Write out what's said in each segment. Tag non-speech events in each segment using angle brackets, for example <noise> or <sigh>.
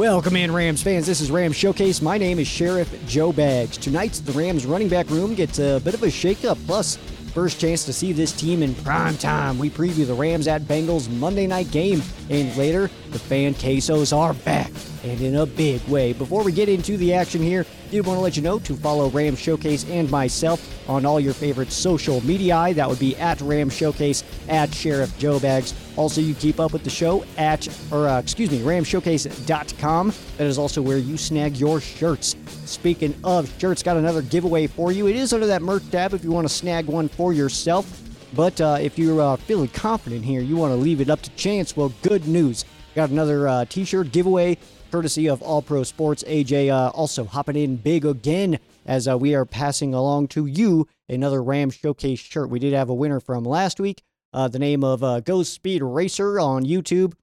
Welcome in, Rams fans. This is Rams Showcase. My name is Sheriff Joe Bags. Tonight, the Rams running back room gets a bit of a shakeup. Plus, first chance to see this team in prime time. We preview the Rams at Bengals Monday night game. And later, the fan quesos are back and in a big way. Before we get into the action here, I do want to let you know to follow Rams Showcase and myself on all your favorite social media. That would be at Ram Showcase, at Sheriff Joe Bags. Also, you keep up with the show at, or uh, excuse me, ramshowcase.com. That is also where you snag your shirts. Speaking of shirts, got another giveaway for you. It is under that merch tab if you want to snag one for yourself. But uh, if you're uh, feeling confident here, you want to leave it up to chance, well, good news. Got another uh, t shirt giveaway courtesy of All Pro Sports. AJ uh, also hopping in big again as uh, we are passing along to you another Ram Showcase shirt. We did have a winner from last week. Uh, the name of uh, Ghost Speed Racer on YouTube.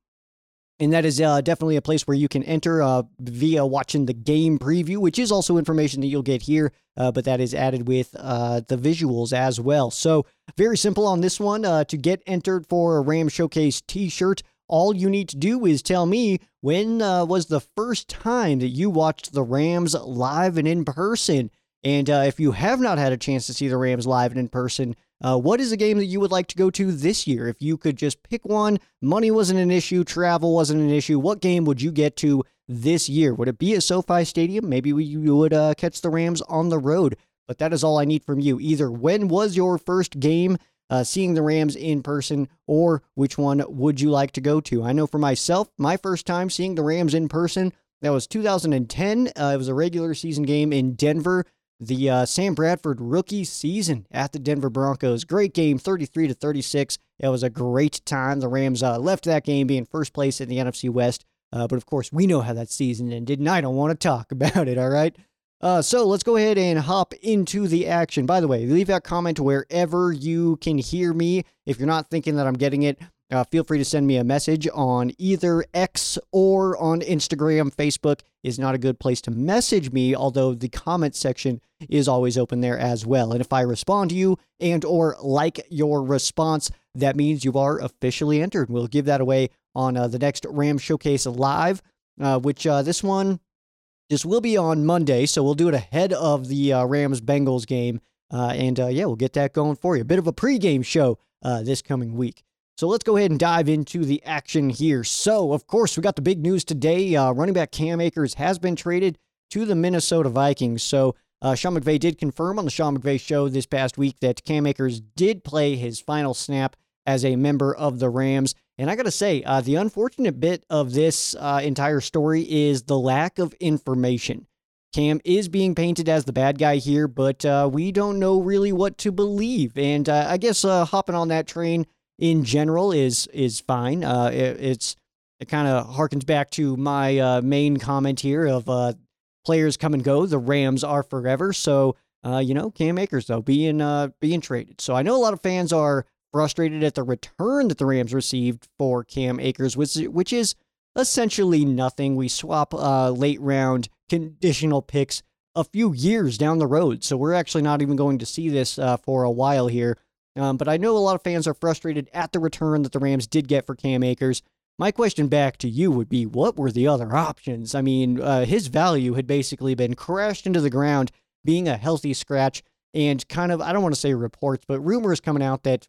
And that is uh, definitely a place where you can enter uh, via watching the game preview, which is also information that you'll get here, uh, but that is added with uh, the visuals as well. So, very simple on this one. Uh, to get entered for a Ram Showcase t shirt, all you need to do is tell me when uh, was the first time that you watched the Rams live and in person. And if you have not had a chance to see the Rams live and in person, uh, what is a game that you would like to go to this year? If you could just pick one, money wasn't an issue, travel wasn't an issue, what game would you get to this year? Would it be at SoFi Stadium? Maybe you would uh, catch the Rams on the road. But that is all I need from you. Either when was your first game uh, seeing the Rams in person, or which one would you like to go to? I know for myself, my first time seeing the Rams in person, that was 2010. Uh, it was a regular season game in Denver. The uh, Sam Bradford rookie season at the Denver Broncos. Great game, 33 to 36. It was a great time. The Rams uh, left that game being first place in the NFC West. Uh, but of course, we know how that season ended, and I don't want to talk <laughs> about it, all right? Uh, so let's go ahead and hop into the action. By the way, leave that comment wherever you can hear me. If you're not thinking that I'm getting it, uh, feel free to send me a message on either X or on Instagram. Facebook is not a good place to message me, although the comment section is always open there as well. And if I respond to you and or like your response, that means you are officially entered. We'll give that away on uh, the next Ram Showcase Live, uh, which uh, this one this will be on Monday, so we'll do it ahead of the uh, Rams Bengals game. Uh, and yeah, we'll get that going for you. A bit of a pregame show this coming week. So let's go ahead and dive into the action here. So, of course, we got the big news today. Uh, running back Cam Akers has been traded to the Minnesota Vikings. So, uh, Sean McVay did confirm on the Sean McVay show this past week that Cam Akers did play his final snap as a member of the Rams. And I got to say, uh, the unfortunate bit of this uh, entire story is the lack of information. Cam is being painted as the bad guy here, but uh, we don't know really what to believe. And uh, I guess uh, hopping on that train in general is is fine. Uh, it, it's it kind of harkens back to my main comment here of players come and go. The Rams are forever. So you know, Cam Akers though being being traded. So I know a lot of fans are frustrated at the return that the Rams received for Cam Akers, which, which is essentially nothing. We swap uh, late round conditional picks a few years down the road. So we're actually not even going to see this uh, for a while here. Um, but I know a lot of fans are frustrated at the return that the Rams did get for Cam Akers. My question back to you would be what were the other options? I mean, uh, his value had basically been crashed into the ground, being a healthy scratch, and kind of, I don't want to say reports, but rumors coming out that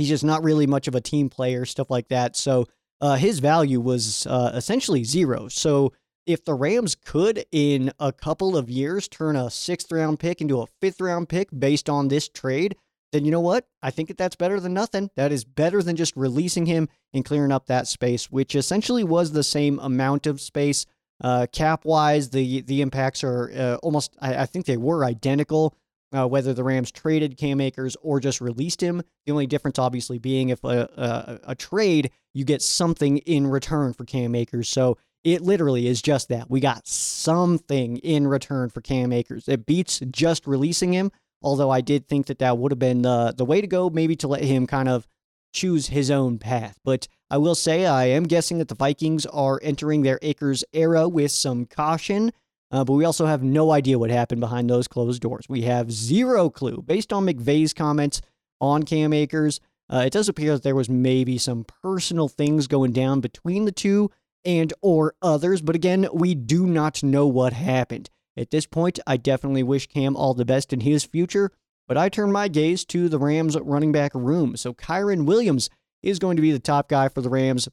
He's just not really much of a team player, stuff like that. So uh, his value was uh, essentially zero. So if the Rams could, in a couple of years, turn a sixth round pick into a fifth round pick based on this trade, then you know what? I think that that's better than nothing. That is better than just releasing him and clearing up that space, which essentially was the same amount of space. Uh, cap wise, the the impacts are uh, almost. I, I, think they were identical uh, whether the Rams traded Cam Akers or just released him. The only difference, obviously, being if a, a, a trade, you get something in return for Cam Akers. So it literally is just that. We got something in return for Cam Akers. It beats just releasing him, although I did think that that would have been the, the way to go, maybe to let him kind of choose his own path. But I will say, I am guessing that the Vikings are entering their Akers era with some caution. Uh, but we also have no idea what happened behind those closed doors. We have zero clue. Based on McVay's comments on Cam Akers, uh, it does appear that there was maybe some personal things going down between the two. and or others, but again, we do not know what happened. At this point, I definitely wish Cam all the best in his future, but I turn my gaze to the Rams running back room. So Kyren Williams is going to be the top guy for the Rams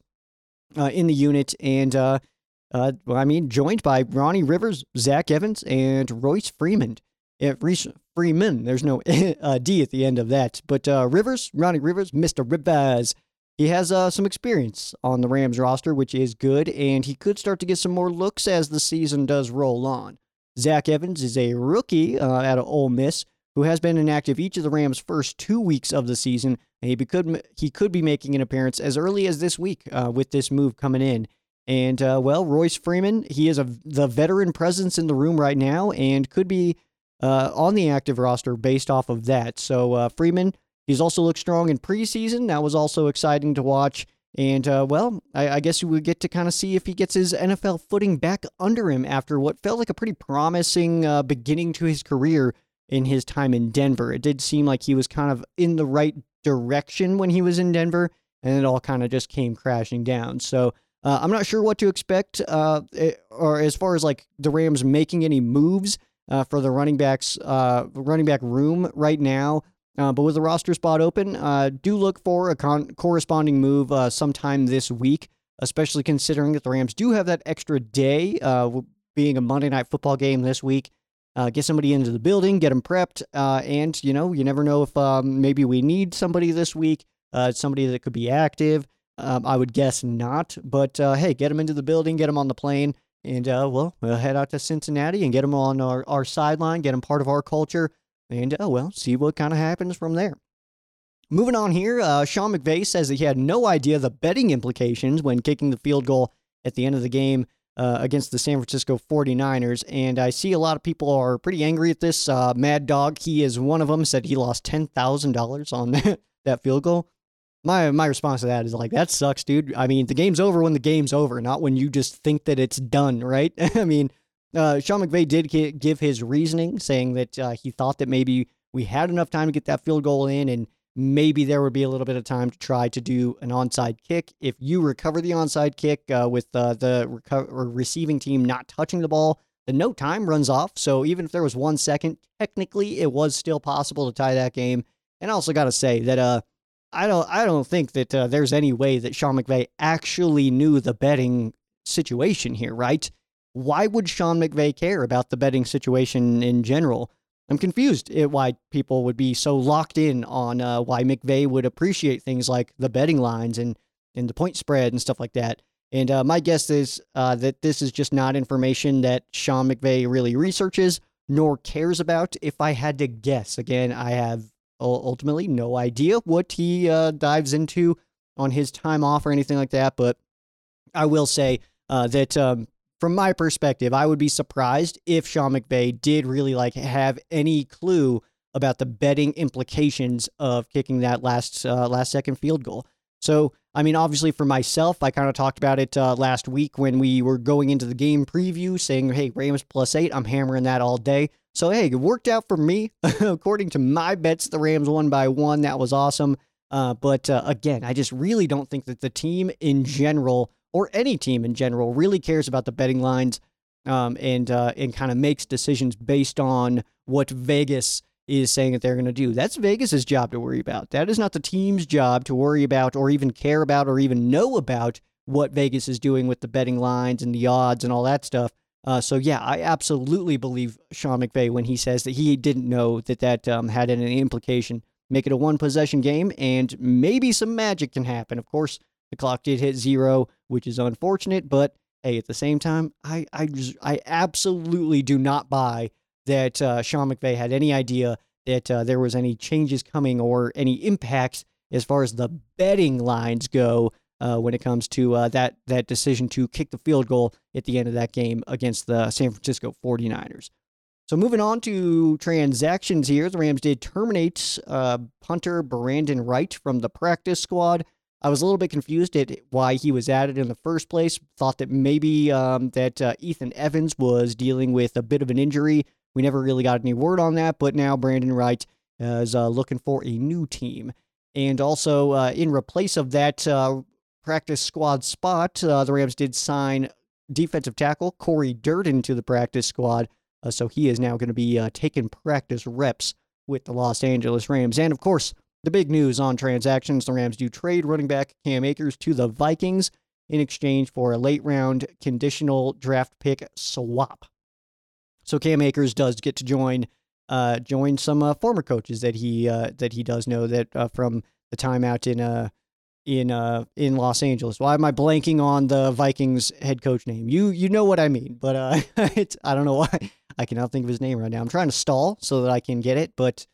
uh, in the unit, and uh, uh, well, I mean, joined by Ronnie Rivers, Zach Evans, and Royce Freeman. Yeah, Freeman. There's no <laughs> uh, D at the end of that. But uh, Rivers, Ronnie Rivers, Mr. Rivers, he has uh, some experience on the Rams roster, which is good, and he could start to get some more looks as the season does roll on. Zach Evans is a rookie uh, out of Ole Miss who has been inactive each of the Rams' first two weeks of the season, he could he could be making an appearance as early as this week uh, with this move coming in. And uh, well, Royce Freeman, he is a the veteran presence in the room right now, and could be uh, on the active roster based off of that. So uh, Freeman, he's also looked strong in preseason. That was also exciting to watch. And uh, well, I, I guess we get to kind of see if he gets his NFL footing back under him after what felt like a pretty promising uh, beginning to his career in his time in Denver. It did seem like he was kind of in the right direction when he was in Denver, and it all kind of just came crashing down. So uh, I'm not sure what to expect, uh, eh, or as far as like the Rams making any moves uh, for the running backs uh, running back room right now. Uh, but with the roster spot open, uh, do look for a con- corresponding move uh, sometime this week, especially considering that the Rams do have that extra day, uh, being a Monday night football game this week. get somebody into the building, get them prepped, and you know you never know if um, maybe we need somebody this week, somebody that could be active. Um, I would guess not, but hey, get them into the building, get them on the plane, and uh, well, we'll head out to Cincinnati and get them on our, our sideline, get them part of our culture, and oh well, see what kind of happens from there. Moving on here, uh, Sean McVay says that he had no idea the betting implications when kicking the field goal at the end of the game uh, against the San Francisco 49ers. And I see a lot of people are pretty angry at this. Uh, Mad Dog, he is one of them, said he lost $10,000 on <laughs> that field goal my my response to that is like that sucks, dude. I mean, the game's over when the game's over, not when you just think that it's done, right? <laughs> I mean, uh, Sean McVay did give his reasoning, saying that uh, he thought that maybe we had enough time to get that field goal in, and maybe there would be a little bit of time to try to do an onside kick. If you recover the onside kick uh, with uh, the reco- receiving team not touching the ball, the no time runs off. So even if there was one second, technically it was still possible to tie that game. And I also got to say that uh, I don't I don't think that uh, there's any way that Sean McVay actually knew the betting situation here, right? Why would Sean McVay care about the betting situation in general? I'm confused why people would be so locked in on uh, why McVay would appreciate things like the betting lines and and the point spread and stuff like that. And uh, my guess is uh, that this is just not information that Sean McVay really researches nor cares about. If I had to guess, again, I have ultimately no idea what he uh, dives into on his time off or anything like that. But I will say uh, that um, from my perspective, I would be surprised if Sean McVay did really like have any clue about the betting implications of kicking that last uh, last second field goal. So, I mean, obviously for myself, I kind of talked about it uh, last week when we were going into the game preview, saying, "Hey, Rams plus eight, I'm hammering that all day." So, hey, it worked out for me. <laughs> According to my bets, the Rams won by one. That was awesome. Uh, but uh, again, I just really don't think that the team in general, or any team in general, really cares about the betting lines um, and uh, and kind of makes decisions based on what Vegas is saying that they're going to do. That's Vegas's job to worry about. That is not the team's job to worry about, or even care about, or even know about what Vegas is doing with the betting lines and the odds and all that stuff. Uh, so yeah, I absolutely believe Sean McVay when he says that he didn't know that that um, had any implication. Make it a one possession game, and maybe some magic can happen. Of course, the clock did hit zero, which is unfortunate, but hey, at the same time, I I I absolutely do not buy that uh, Sean McVay had any idea that uh, there was any changes coming or any impacts as far as the betting lines go uh, when it comes to uh, that that decision to kick the field goal at the end of that game against the San Francisco 49ers. So moving on to transactions here, the Rams did terminate uh, punter Brandon Wright from the practice squad. I was a little bit confused at why he was added in the first place. Thought that maybe um, that uh, Ethan Evans was dealing with a bit of an injury. We never really got any word on that, but now Brandon Wright is uh, looking for a new team. And also, uh, in replace of that practice squad spot. Uh, the Rams did sign defensive tackle Corey Durden to the practice squad, uh, so he is now going to be uh, taking practice reps with the Los Angeles Rams. And of course, the big news on transactions the Rams do trade running back Cam Akers to the Vikings in exchange for a late round conditional draft pick swap. So Cam Akers does get to join uh, join some uh, former coaches that he uh, that he does know that uh, from the time out in uh in uh in Los Angeles. Why am I blanking on the Vikings head coach name? You you know what I mean, but <laughs> it's I don't know why I cannot think of his name right now. I'm trying to stall so that I can get it, but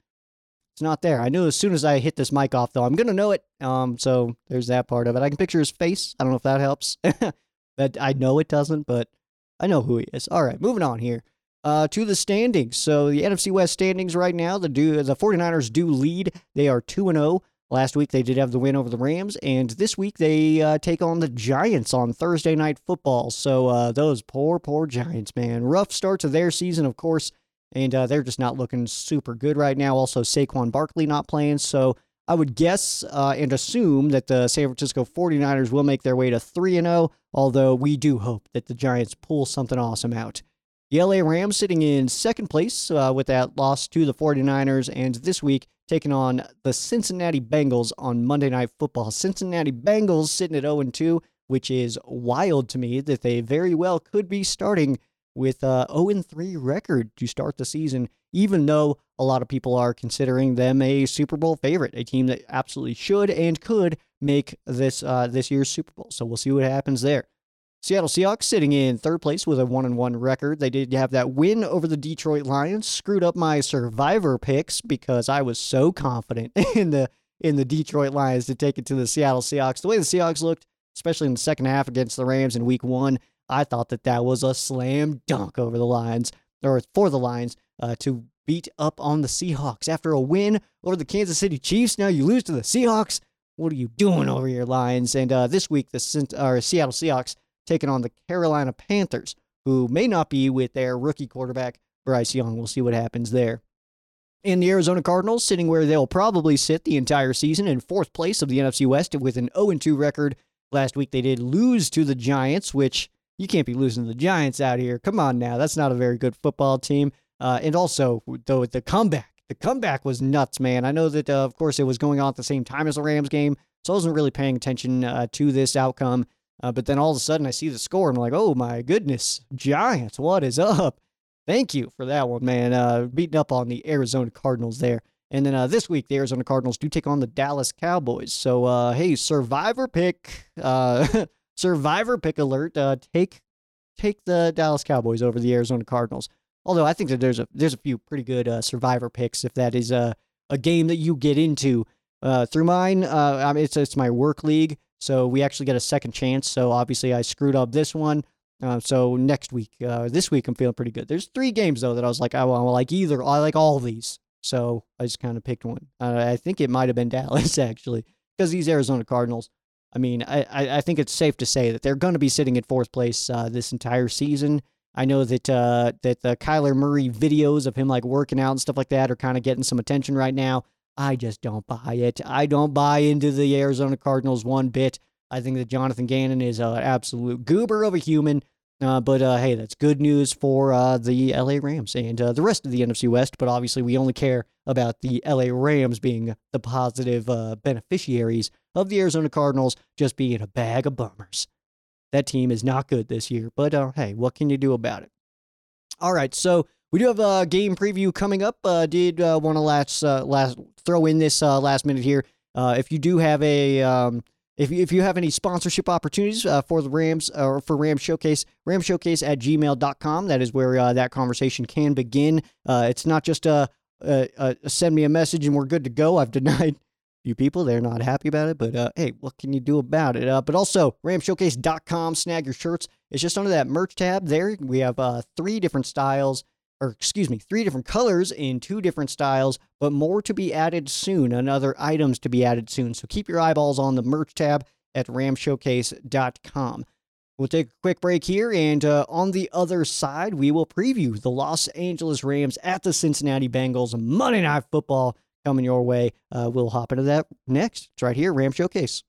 it's not there. I knew as soon as I hit this mic off, though, I'm gonna know it. Um, so there's that part of it. I can picture his face. I don't know if that helps. <laughs> that I know it doesn't, but I know who he is. All right, moving on here. Uh, to the standings. So the NFC West standings right now, the do the 49ers do lead. They are 2 and 0. Last week they did have the win over the Rams, and this week they uh, take on the Giants on Thursday night football. So uh, those poor, poor Giants, man. Rough start to their season, of course and uh, they're just not looking super good right now. Also, Saquon Barkley not playing, so I would guess uh, and assume that the San Francisco 49ers will make their way to 3 0, although we do hope that the Giants pull something awesome out. The LA Rams sitting in second place uh, with that loss to the 49ers, and this week taking on the Cincinnati Bengals on Monday Night Football. Cincinnati Bengals sitting at 0 2, which is wild to me that they very well could be starting with a 0 3 record to start the season, even though a lot of people are considering them a Super Bowl favorite, a team that absolutely should and could make this uh, this year's Super Bowl. So we'll see what happens there. Seattle Seahawks sitting in third place with a one and one record. They did have that win over the Detroit Lions. Screwed up my survivor picks because I was so confident <laughs> in the in the Detroit Lions to take it to the Seattle Seahawks. The way the Seahawks looked, especially in the second half against the Rams in Week One, I thought that that was a slam dunk over the Lions, or for the Lions, uh, to beat up on the Seahawks. After a win over the Kansas City Chiefs, now you lose to the Seahawks. What are you doing over your Lions? And uh, this week, the Seattle Seahawks taking on the Carolina Panthers, who may not be with their rookie quarterback, Bryce Young. We'll see what happens there. And the Arizona Cardinals, sitting where they'll probably sit the entire season in fourth place of the NFC West with an 0 2 record. Last week, they did lose to the Giants, which you can't be losing the Giants out here. Come on now. That's not a very good football team. Uh, and also, though, the comeback. The comeback was nuts, man. I know that, uh, of course, it was going on at the same time as the Rams game, so I wasn't really paying attention uh, to this outcome. Uh, but then all of a sudden, I see the score, and I'm like, oh my goodness, Giants, what is up? Thank you for that one, man. Uh, beating up on the Arizona Cardinals there. And then uh, this week, the Arizona Cardinals do take on the Dallas Cowboys. So, hey, survivor pick. <laughs> Survivor pick alert. Uh, take take the Dallas Cowboys over the Arizona Cardinals. Although I think that there's a there's a few pretty good uh, Survivor picks if that is a a game that you get into. Uh, through mine, uh, I mean, it's it's my work league, so we actually get a second chance. So obviously, I screwed up this one. Uh, so next week, uh, this week, I'm feeling pretty good. There's three games though that I was like, I want like either. I like all these, so I just kind of picked one. Uh, I think it might have been <laughs> Dallas actually, because these Arizona Cardinals I mean, I, I think it's safe to say that they're going to be sitting in fourth place uh, this entire season. I know that uh, that the Kyler Murray videos of him like working out and stuff like that are kind of getting some attention right now. I just don't buy it. I don't buy into the Arizona Cardinals one bit. I think that Jonathan Gannon is an absolute goober of a human. Uh, but uh, hey, that's good news for uh, the LA Rams and uh, the rest of the NFC West. But obviously, we only care about the LA Rams being the positive uh, beneficiaries of the Arizona Cardinals just being a bag of bummers. That team is not good this year, but uh, hey, what can you do about it? All right, so we do have a game preview coming up. Uh, did uh, want to last uh, last throw in this uh, last minute here. Uh, if you do have a um, if you, if you have any sponsorship opportunities uh, for the Rams or for Ram Showcase, ramshowcase at gmail.com. That is where uh, that conversation can begin. Uh, it's not just a, a, a, send me a message and we're good to go. I've denied few people. They're not happy about it, but uh, hey, what can you do about it? Uh, but also, ramshowcase.com, snag your shirts. It's just under that merch tab there. We have uh, three different styles, or excuse me, three different colors in two different styles, but more to be added soon and other items to be added soon. So keep your eyeballs on the merch tab at ramshowcase.com. We'll take a quick break here, and uh, on the other side, we will preview the Los Angeles Rams at the Cincinnati Bengals Monday Night Football coming your way. Uh, we'll hop into that next. It's right here, Ram Showcase.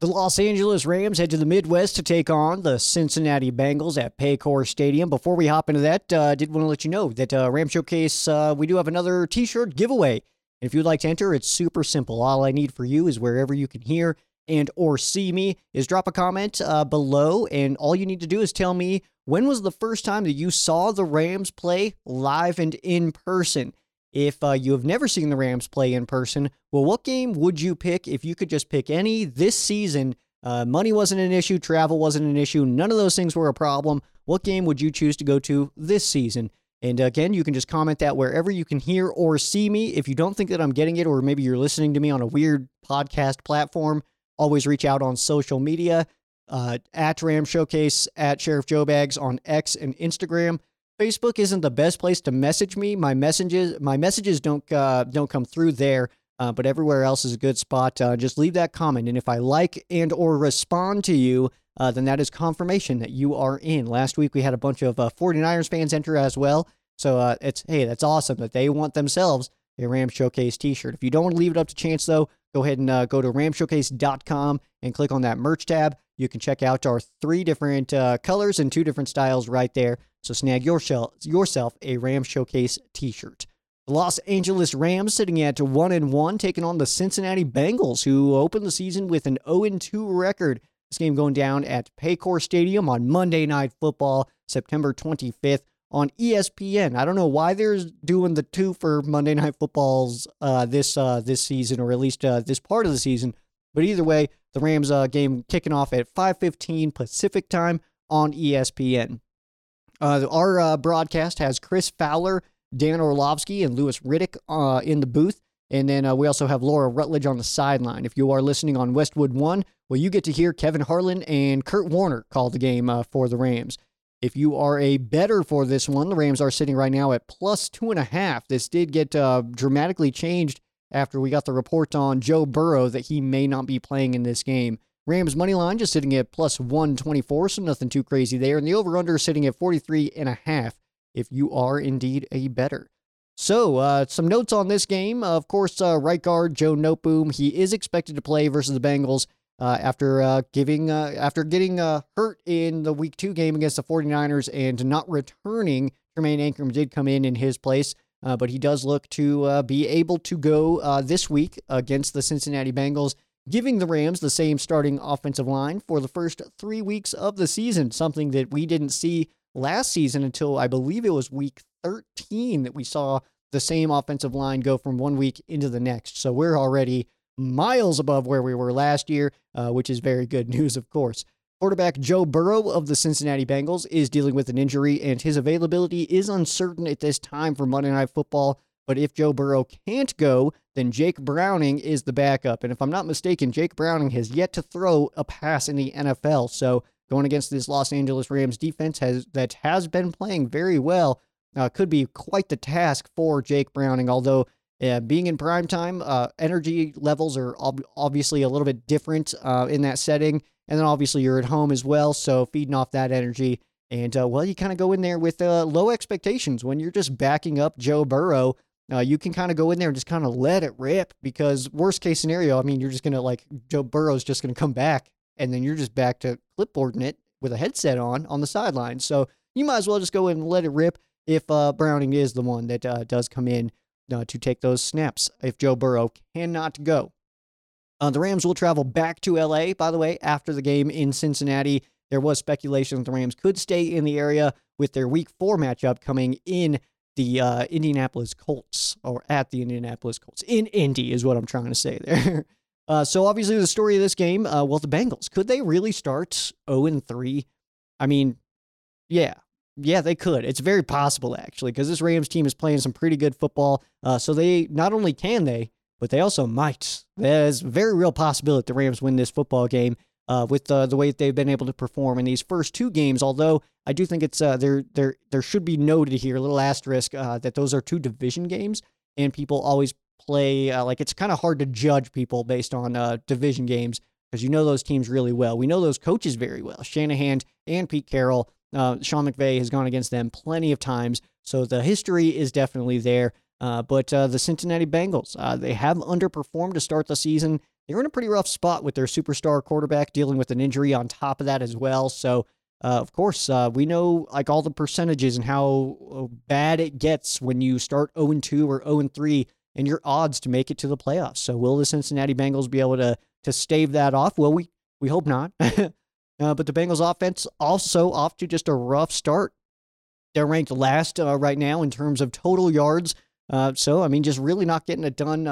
The Los Angeles Rams head to the Midwest to take on the Cincinnati Bengals at Paycor Stadium. Before we hop into that, uh, I did want to let you know that uh, Ram Showcase, uh, we do have another t shirt giveaway. If you'd like to enter, it's super simple. All I need for you is wherever you can hear and or see me is drop a comment uh, below and all you need to do is tell me when was the first time that you saw the rams play live and in person if uh, you have never seen the rams play in person well what game would you pick if you could just pick any this season uh, money wasn't an issue travel wasn't an issue none of those things were a problem what game would you choose to go to this season and again, you can just comment that wherever you can hear or see me. If you don't think that I'm getting it, or maybe you're listening to me on a weird podcast platform, Always reach out on social media uh, at Ram Showcase, at Sheriff Joe Bags on X and Instagram. Facebook isn't the best place to message me. My messages, my messages don't uh, don't come through there, uh, but everywhere else is a good spot. Uh, just leave that comment, and if I like and or respond to you, uh, then that is confirmation that you are in. Last week we had a bunch of uh, 49ers fans enter as well, so uh, it's hey, that's awesome that they want themselves a Ram Showcase T-shirt. If you don't want to leave it up to chance though, go ahead and go to ramshowcase.com and click on that merch tab. You can check out our three different colors and two different styles right there. So snag yourself, a Ram Showcase t-shirt. The Los Angeles Rams sitting at 1 and 1 taking on the Cincinnati Bengals who opened the season with an 0 and 2 record. This game going down at Paycor Stadium on Monday Night Football, September 25th on ESPN. I don't know why they're doing the two for Monday Night Footballs uh, this uh, this season, or at least uh, this part of the season. But either way, the Rams uh, game kicking off at 5:15 Pacific time on ESPN. Uh, our uh, broadcast has Chris Fowler, Dan Orlovsky, and Louis Riddick in the booth. And then we also have Laura Rutledge on the sideline. If you are listening on Westwood One, well, you get to hear Kevin Harlan and Kurt Warner call the game for the Rams. If you are a better for this one, the Rams are sitting right now at plus two and a half. This did get uh, dramatically changed after we got the report on Joe Burrow that he may not be playing in this game. Rams money line just sitting at plus 124, so nothing too crazy there. And the over under sitting at 43 and a half if you are indeed a better. So, uh, some notes on this game. Of course, uh, right guard Joe Noteboom, he is expected to play versus the Bengals uh, after uh, giving uh, after getting uh, hurt in the week two game against the 49ers and not returning. Tremayne Anchrum did come in in his place, uh, but he does look to uh, be able to go this week against the Cincinnati Bengals, giving the Rams the same starting offensive line for the first three weeks of the season, something that we didn't see last season until I believe it was week 13 that we saw the same offensive line go from one week into the next. So we're already miles above where we were last year, uh, which is very good <laughs> news, of course. Quarterback Joe Burrow of the Cincinnati Bengals is dealing with an injury, and his availability is uncertain at this time for Monday Night Football. But if Joe Burrow can't go, then Jake Browning is the backup. And if I'm not mistaken, Jake Browning has yet to throw a pass in the NFL. So going against this Los Angeles Rams defense has that has been playing very well uh, could be quite the task for Jake Browning. Although uh, being in prime time, uh, energy levels are ob- obviously a little bit different uh, in that setting. And then obviously you're at home as well, so feeding off that energy. And uh, well, you kind of go in there with uh, low expectations when you're just backing up Joe Burrow. Uh, you can kind of go in there and just kind of let it rip because worst case scenario, I mean, you're just gonna like Joe Burrow's just gonna come back, and then you're just back to clipboarding it with a headset on on the sideline. So you might as well just go in and let it rip if Browning is the one that does come in uh, to take those snaps if Joe Burrow cannot go. Uh, the Rams will travel back to LA, by the way, after the game in Cincinnati. There was speculation that the Rams could stay in the area with their week four matchup coming in the uh, Indianapolis Colts, or at the Indianapolis Colts. In Indy is what I'm trying to say there. <laughs> uh, so, obviously, the story of this game uh, well, the Bengals, could they really start 0 and 3? I mean, yeah, yeah, they could. It's very possible actually, because this Rams team is playing some pretty good football. Uh, so they not only can they, but they also might. There's very real possibility the Rams win this football game uh, with uh, the way that they've been able to perform in these first two games. Although I do think it's uh, there there there should be noted here a little asterisk uh, that those are two division games, and people always play uh, like it's kind of hard to judge people based on uh, division games because you know those teams really well. We know those coaches very well, Shanahan and Pete Carroll. Sean McVay has gone against them plenty of times, so the history is definitely there. Uh, but uh, the Cincinnati Bengals, uh, they have underperformed to start the season. They're in a pretty rough spot with their superstar quarterback dealing with an injury on top of that as well. So, uh, of course, uh, we know like all the percentages and how uh, bad it gets when you start 0 2 or 0 3 and your odds to make it to the playoffs. So, will the Cincinnati Bengals be able to to stave that off? Well, we we hope not. <laughs> uh, but the Bengals offense also off to just a rough start. They're ranked last uh, right now in terms of total yards. Uh, so, I mean, just really not getting it done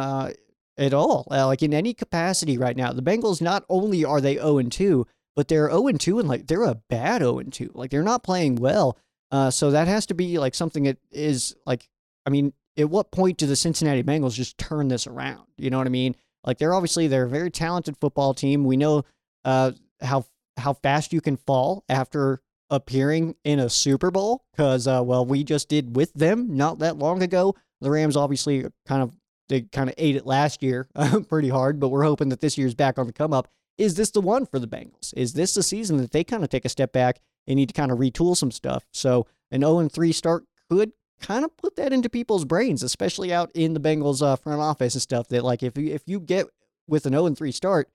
at all, uh, like in any capacity right now. The Bengals not only are they 0 2, but they're 0 2 and like they're a bad 0 2. Like they're not playing well. Uh, so that has to be like something that is like, I mean, at what point do the Cincinnati Bengals just turn this around? You know what I mean? Like they're obviously they're a very talented football team. We know uh, how how fast you can fall after appearing in a Super Bowl because uh, well we just did with them not that long ago. The Rams obviously kind of they kind of ate it last year <laughs> pretty hard, but we're hoping that this year's back on the come up. Is this the one for the Bengals? Is this the season that they kind of take a step back and need to kind of retool some stuff? So an 0 3 start could kind of put that into people's brains, especially out in the Bengals uh, front office and stuff. That like if you, if you get with an 0 3 start,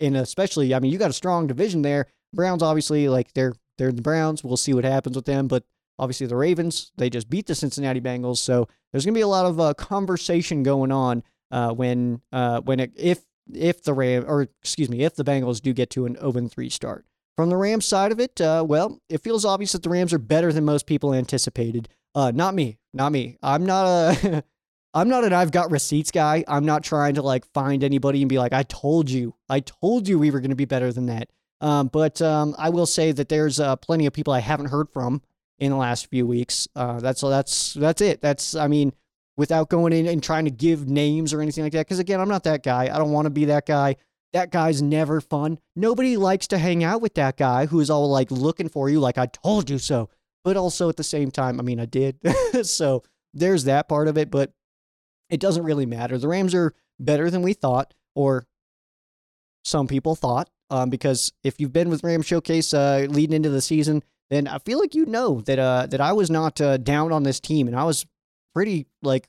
and especially I mean you got a strong division there. Browns obviously like they're they're the Browns. We'll see what happens with them, but obviously the Ravens they just beat the Cincinnati Bengals, so there's going to be a lot of uh, conversation going on uh, when uh, when it, if if the Ram or excuse me if the Bengals do get to an 0 3 start. From the Rams side of it, uh, well, it feels obvious that the Rams are better than most people anticipated. Uh, not me, not me. I'm not a <laughs> I'm not an I've got receipts guy. I'm not trying to like find anybody and be like, I told you, I told you we were going to be better than that. Um, but um, I will say that there's uh, plenty of people I haven't heard from in the last few weeks. Uh, that's that's that's it. That's I mean, without going in and trying to give names or anything like that. Because again, I'm not that guy. I don't want to be that guy. That guy's never fun. Nobody likes to hang out with that guy who's all like looking for you, like I told you so. But also at the same time, I mean, I did. <laughs> so there's that part of it. But it doesn't really matter. The Rams are better than we thought, or some people thought. Um, because if you've been with Ram Showcase uh, leading into the season, then I feel like you know that uh, that I was not uh, down on this team, and I was pretty like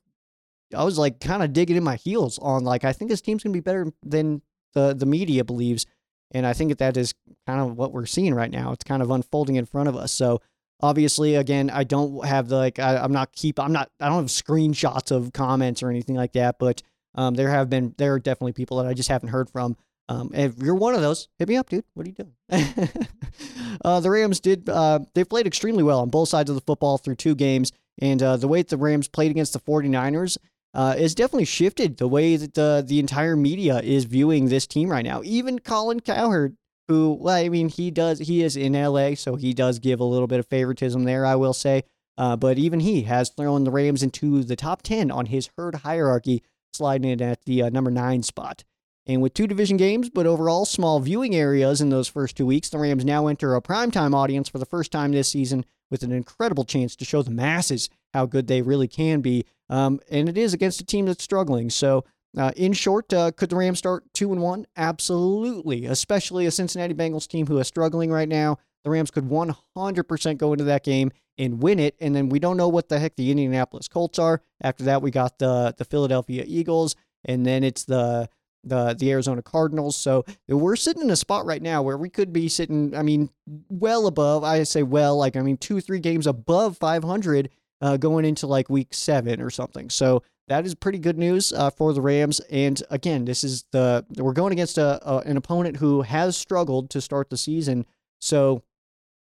I was like kind of digging in my heels on like I think this team's gonna be better than the the media believes, and I think that that is kind of what we're seeing right now. It's kind of unfolding in front of us. So obviously, again, I don't have like I, am not keep I'm not I don't have screenshots of comments or anything like that, but um, there have been there are definitely people that I just haven't heard from um, if you're one of those, hit me up, dude. What are you doing? <laughs> uh, the Rams did. Uh, they played extremely well on both sides of the football through two games, and uh, the way that the Rams played against the 49ers uh, is definitely shifted the way that the the entire media is viewing this team right now. Even Colin Cowherd, who, well, I mean, he does he is in LA, so he does give a little bit of favoritism there, I will say. Uh, but even he has thrown the Rams into the top 10 on his herd hierarchy, sliding in at the uh, number nine spot. And with two division games, but overall small viewing areas in those first two weeks, the Rams now enter a primetime audience for the first time this season with an incredible chance to show the masses how good they really can be. Um, and it is against a team that's struggling. So, uh, in short, uh, could the Rams start two and one? Absolutely, especially a Cincinnati Bengals team who is struggling right now. The Rams could 100% go into that game and win it. And then we don't know what the heck the Indianapolis Colts are. After that, we got the the Philadelphia Eagles, and then it's the the the Arizona Cardinals. So we're sitting in a spot right now where we could be sitting. I mean, well above. I say well, like I mean, two three games above 500 uh, going into like week seven or something. So that is pretty good news uh, for the Rams. And again, this is the we're going against a, a an opponent who has struggled to start the season. So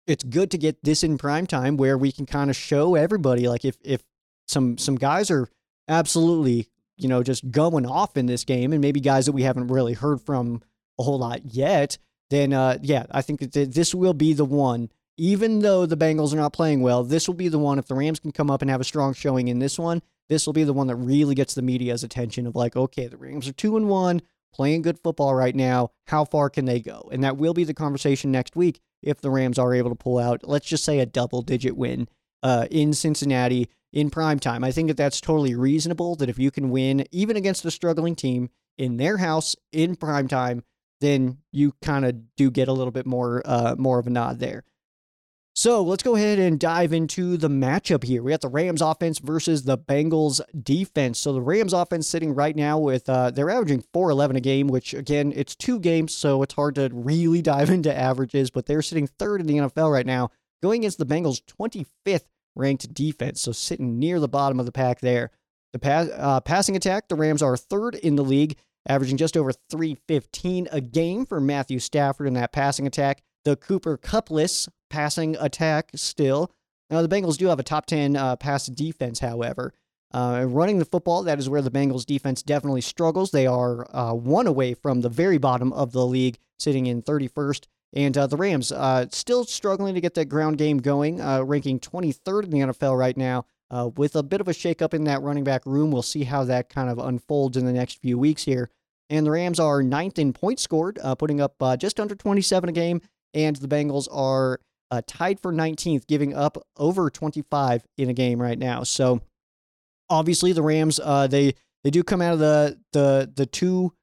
it's good to get this in prime time where we can kind of show everybody like if if some some guys are absolutely you know, just going off in this game, and maybe guys that we haven't really heard from a whole lot yet, then uh, yeah, I think that this will be the one. Even though the Bengals are not playing well, this will be the one. If the Rams can come up and have a strong showing in this one, this will be the one that really gets the media's attention of like, okay, the Rams are two and one, playing good football right now. How far can they go? And that will be the conversation next week if the Rams are able to pull out, let's just say, a double digit win uh, in Cincinnati in prime time. I think that that's totally reasonable. That if you can win even against a struggling team in their house in prime time, then you kind of do get a little bit more uh, more of a nod there. So let's go ahead and dive into the matchup here. We got the Rams offense versus the Bengals defense. So the Rams offense sitting right now with uh, they're averaging 411 a game, which again it's two games, so it's hard to really <laughs> dive into averages. But they're sitting third in the NFL right now, going against the Bengals 25th ranked defense, so sitting near the bottom of the pack there. The pass, uh, passing attack, the Rams are third in the league, averaging just over 315 a game for Matthew Stafford in that passing attack. The Cooper Cupless passing attack still. Now, the Bengals do have a top 10 uh, pass defense, however. Uh, running the football, that is where the Bengals defense definitely struggles. They are uh, one away from the very bottom of the league, sitting in 31st. And uh, the Rams uh, still struggling to get that ground game going, uh, ranking 23rd in the NFL right now. Uh, with a bit of a shakeup in that running back room, we'll see how that kind of unfolds in the next few weeks here. And the Rams are ninth in points scored, putting up just under 27 a game. And the Bengals are uh, tied for 19th, giving up over 25 in a game right now. So obviously the Rams, uh, they they do come out of the the the two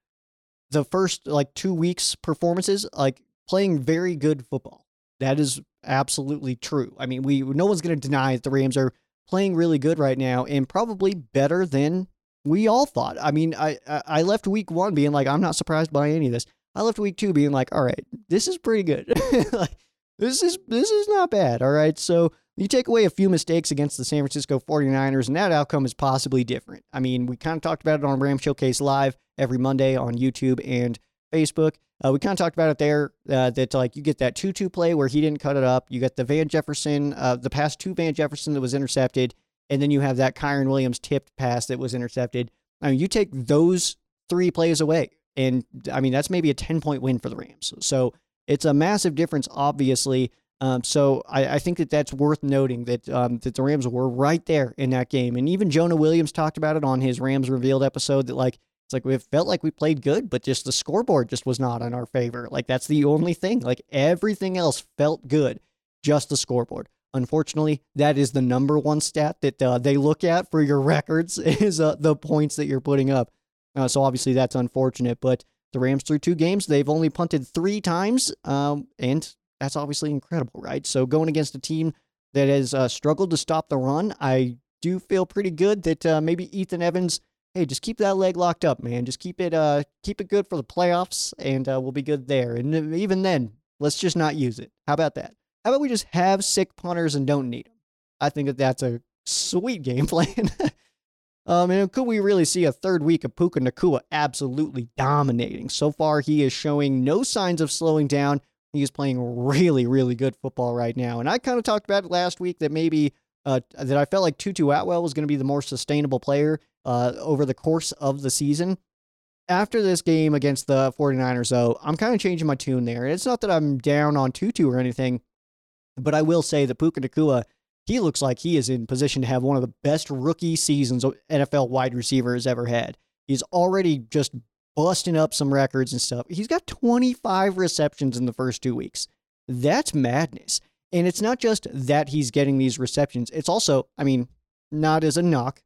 the first like two weeks performances like playing very good football. That is absolutely true. I mean, we no one's going to deny that the Rams are playing really good right now and probably better than we all thought. I mean, I I left week one being like, I'm not surprised by any of this. I left week two being like, all right, this is pretty good. <laughs> like, this is this is not bad. All right. So you take away a few mistakes against the San Francisco 49ers, and that outcome is possibly different. I mean, we kind of talked about it on Ram Showcase Live every Monday on YouTube and Facebook. Uh, we kind of talked about it there uh, that like you get that 2 2 play where he didn't cut it up. You got the Van Jefferson, uh, the pass to Van Jefferson that was intercepted. And then you have that Kyren Williams tipped pass that was intercepted. I mean, you take those three plays away. And I mean, that's maybe a 10 point win for the Rams. So it's a massive difference, obviously. Um, so I, I, think that that's worth noting that um, that the Rams were right there in that game, and even Jonah Williams talked about it on his Rams revealed episode that like it's like we felt like we played good, but just the scoreboard just was not in our favor. Like that's the only thing. Like everything else felt good, just the scoreboard. Unfortunately, that is the number one stat that uh, they look at for your <laughs> records is uh, the points that you're putting up. Uh, so obviously that's unfortunate, but the Rams through two games, they've only punted three times, um, and that's obviously incredible, right? So going against a team that has uh, struggled to stop the run, I do feel pretty good that uh, maybe Ethan Evans, hey, just keep that leg locked up, man. Just keep it, uh, keep it good for the playoffs, and uh, we'll be good there. And even then, let's just not use it. How about that? How about we just have sick punters and don't need them? I think that that's a sweet game <laughs> plan. Um, and could we really see a third week of Puka Nacua absolutely dominating? So far, he is showing no signs of slowing down. He is playing really, really good football right now. And I kind of talked about it last week that maybe uh, that I felt like Tutu Atwell was going to be the more sustainable player uh, over the course of the season. After this game against the 49ers, though, I'm kind of changing my tune there. It's not that I'm down on Tutu or anything, but I will say that Puka Nacua, he looks like he is in position to have one of the best rookie seasons NFL wide receiver has ever had. He's already just busting up some records and stuff. He's got 25 receptions in the first two weeks. That's madness. And it's not just that he's getting these receptions. It's also, I mean, not as a knock.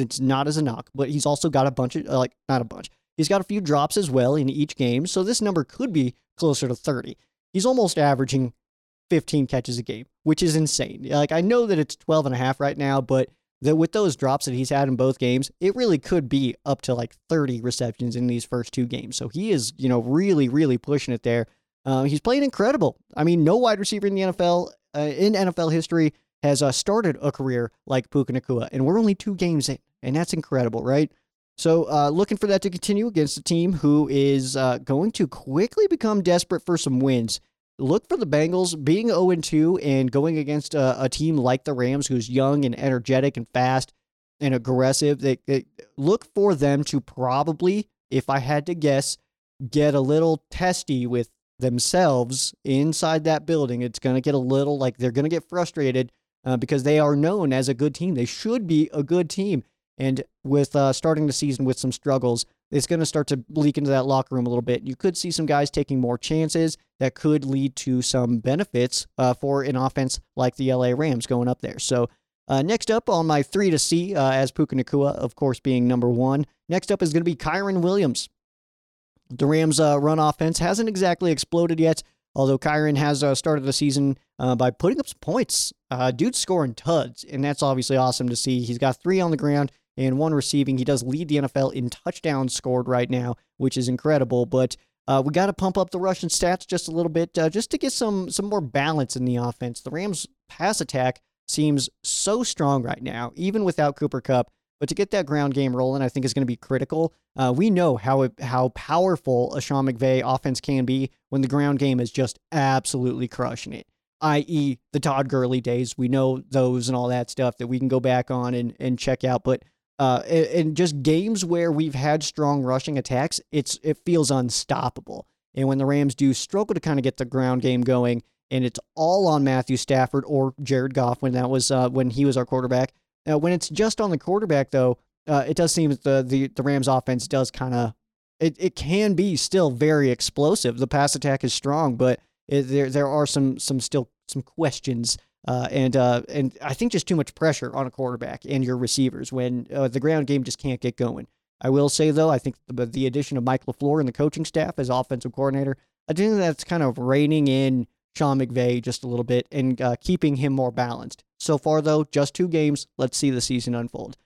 It's not as a knock, but he's also got a bunch of, like, not a bunch. He's got a few drops as well in each game. So this number could be closer to 30. He's almost averaging 15 catches a game, which is insane. Like I know that it's 12 and a half right now, but that with those drops that he's had in both games, it really could be up to like 30 receptions in these first two games. So he is, you know, really, really pushing it there. Uh, he's playing incredible. I mean, no wide receiver in the NFL, uh, in NFL history, has uh, started a career like Puka Nacua, and we're only two games in, and that's incredible, right? So, uh, looking for that to continue against a team who is uh, going to quickly become desperate for some wins look for the Bengals being 0 2 and going against a, a, team like the Rams, who's young and energetic and fast and aggressive. They, they, look for them to probably, if I had to guess, get a little testy with themselves inside that building. It's going to get a little like they're going to get frustrated uh, because they are known as a good team. They should be a good team. And with uh, starting the season with some struggles, it's going to start to leak into that locker room a little bit. You could see some guys taking more chances that could lead to some benefits uh, for an offense like the LA Rams going up there. So, uh, next up on my three to see, uh, as Puka Nacua, of course, being number one. Next up is going to be Kyren Williams. The Rams' uh, run offense hasn't exactly exploded yet, Although Kyren has uh, started the season uh, by putting up some points. Dude's scoring tuds, and that's obviously awesome to see. He's got three on the ground and one receiving. He does lead the NFL in touchdowns scored right now, which is incredible. But uh, we got to pump up the Russian stats just a little bit, uh, just to get some some more balance in the offense. The Rams' pass attack seems so strong right now, even without Cooper Kupp. But to get that ground game rolling, I think is going to be critical. Uh, we know how it, how powerful a Sean McVay offense can be when the ground game is just absolutely crushing it. I.e., the Todd Gurley days. We know those and all that stuff that we can go back on and, and check out. But uh, in just games where we've had strong rushing attacks, it's it feels unstoppable. And when the Rams do struggle to kind of get the ground game going, and it's all on Matthew Stafford or Jared Goff when that was uh, when he was our quarterback. Uh, when it's just on the quarterback, though, uh, it does seem that the the, the Rams offense does kind of it, it can be still very explosive. The pass attack is strong, but it, there there are some some still some questions uh, and uh, and I think just too much pressure on a quarterback and your receivers when uh, the ground game just can't get going. I will say though, I think the, the addition of Mike LaFleur and the coaching staff as offensive coordinator, I think that's kind of reining in Sean McVay just a little bit and uh, keeping him more balanced. So far though, just two games. Let's see the season unfold.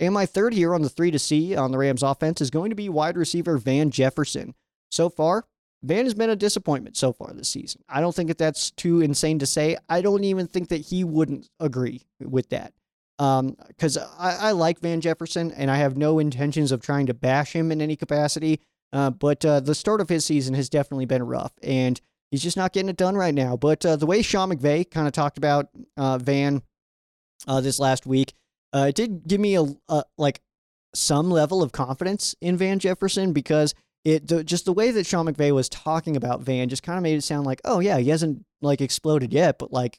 And my third here on the three to see on the Rams offense is going to be wide receiver Van Jefferson. So far, Van has been a disappointment so far this season. I don't think that that's too insane to say. I don't even think that he wouldn't agree with that. Because um, I, I, like Van Jefferson and I have no intentions of trying to bash him in any capacity. Uh, but uh, the start of his season has definitely been rough and he's just not getting it done right now. But uh, the way Sean McVay kind of talked about uh, Van uh, this last week, uh, it did give me a, a like some level of confidence in Van Jefferson because it just the way that Sean McVay was talking about Van just kind of made it sound like, oh yeah, he hasn't like exploded yet, but like,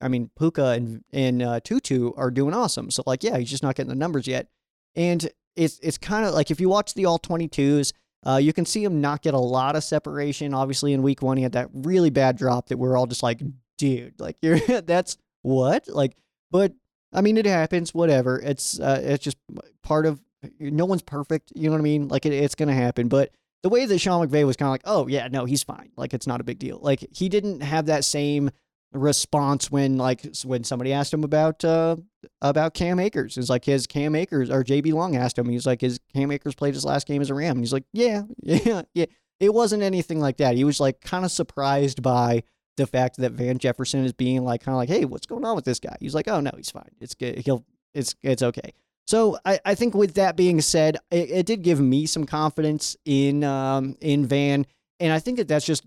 I mean, Puka and and uh, Tutu are doing awesome. So like, yeah, he's just not getting the numbers yet, and it's it's kind of like if you watch the all twenty twos. Uh, you can see him not get a lot of separation. Obviously, in week one, he had that really bad drop that we're all just like, dude, like you're <laughs> that's what like. But I mean, it happens. Whatever. It's uh, it's just part of no one's perfect. You know what I mean? Like it, it's going to happen. But the way that Sean McVay was kind of like, oh yeah, no, he's fine. Like it's not a big deal. Like he didn't have that same response when like when somebody asked him about uh about Cam Akers. It's like his Cam Akers or JB Long asked him. He's like, his Cam Akers played his last game as a Ram? And he's like, yeah, <laughs> yeah, yeah. It wasn't anything like that. He was like kind of surprised by the fact that Van Jefferson is being like kind of like, hey, what's going on with this guy? He's like, oh no, he's fine. It's good. He'll it's it's okay. So I, I think with that being said, it, it did give me some confidence in um, in Van, and I think that that's just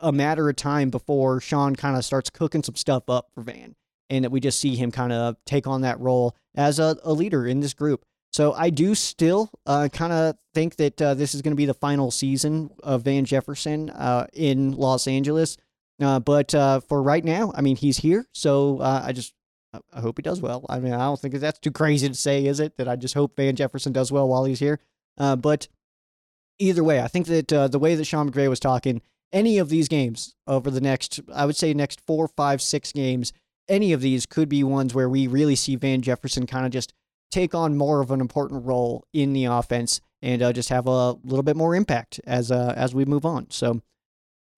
a matter of time before Sean kind of starts cooking some stuff up for Van, and that we just see him kind of take on that role as a, a leader in this group. So I do still uh, kind of think that uh, this is going to be the final season of Van Jefferson uh, in Los Angeles. Uh, but uh, for right now, I mean, he's here. So uh, I just I hope he does well. I mean, I don't think that's too crazy to say, is it? That I just hope Van Jefferson does well while he's here. Uh, but either way, I think that uh, the way that Sean McVay was talking, any of these games over the next, I would say, next four, five, six games, any of these could be ones where we really see Van Jefferson kind of just take on more of an important role in the offense and uh, just have a little bit more impact as uh, as we move on. So.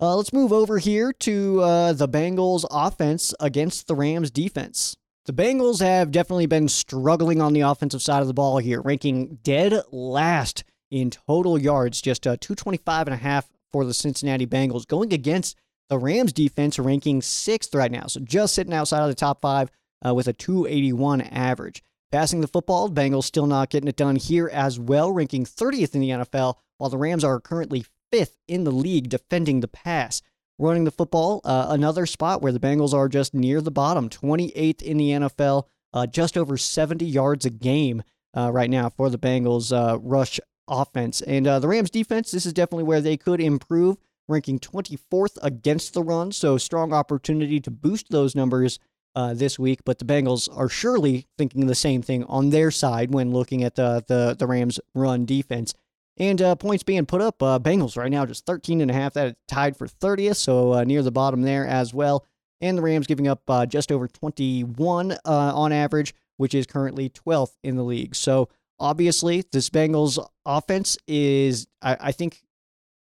Uh, let's move over here to uh, the Bengals offense against the Rams defense. The Bengals have definitely been struggling on the offensive side of the ball here, ranking dead last in total yards, just uh, 225 and a half for the Cincinnati Bengals, going against the Rams defense, ranking sixth right now. So just sitting outside of the top five uh, with a 281 average. Passing the football, Bengals still not getting it done here as well, ranking 30th in the NFL, while the Rams are currently fifth in the league defending the pass running the football. Uh, another spot where the Bengals are just near the bottom, 28th in the NFL, uh, just over 70 yards a game uh, right now for the Bengals uh, rush offense. And uh, the Rams defense, this is definitely where they could improve, ranking 24th against the run. So strong opportunity to boost those numbers. Uh, this week, but the Bengals are surely thinking the same thing on their side when looking at the the, the Rams' run defense. And uh, points being put up, uh, Bengals right now just 13 and a half. That is tied for 30th, so uh, near the bottom there as well. And the Rams giving up uh, just over 21 uh, on average, which is currently 12th in the league. So obviously, this Bengals offense is, I, I think,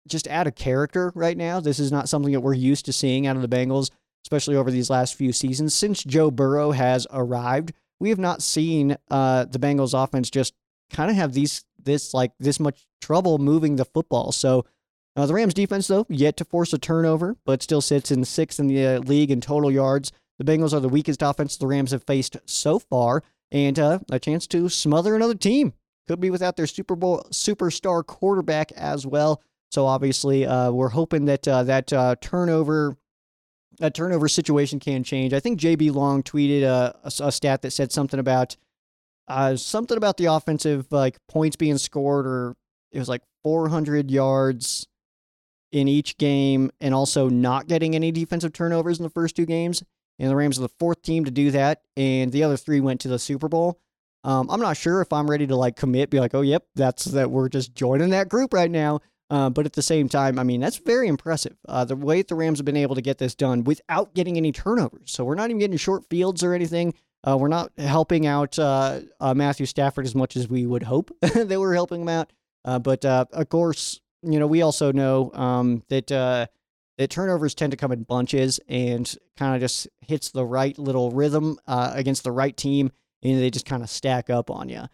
just out of character right now. This is not something that we're used to seeing out of the Bengals, especially over these last few seasons. Since Joe Burrow has arrived, we have not seen uh, the Bengals offense just kind of have these this like this much trouble moving the football. So uh, the Rams defense though yet to force a turnover, but still sits in sixth in the uh, league in total yards. The Bengals are the weakest offense the Rams have faced so far, and uh, a chance to smother another team. Could be without their Super Bowl superstar quarterback as well. So obviously, uh, we're hoping that uh, that uh, turnover that turnover situation can change. I think JB Long tweeted a, a, a stat that said something about uh, something about the offensive like points being scored, or it was like 400 yards in each game, and also not getting any defensive turnovers in the first two games. And the Rams are the fourth team to do that, and the other three went to the Super Bowl. Um, I'm not sure if I'm ready to like commit, be like, oh, yep, that's that we're just joining that group right now. Uh, but at the same time, I mean, that's very impressive. Uh, the way the Rams have been able to get this done without getting any turnovers. So we're not even getting short fields or anything. Uh, we're not helping out uh, uh, Matthew Stafford as much as we would hope <laughs> that we're helping him out. Uh, but of course, you know, we also know um, that that turnovers tend to come in bunches and kind of just hits the right little rhythm against the right team, and they just kind of stack up on you.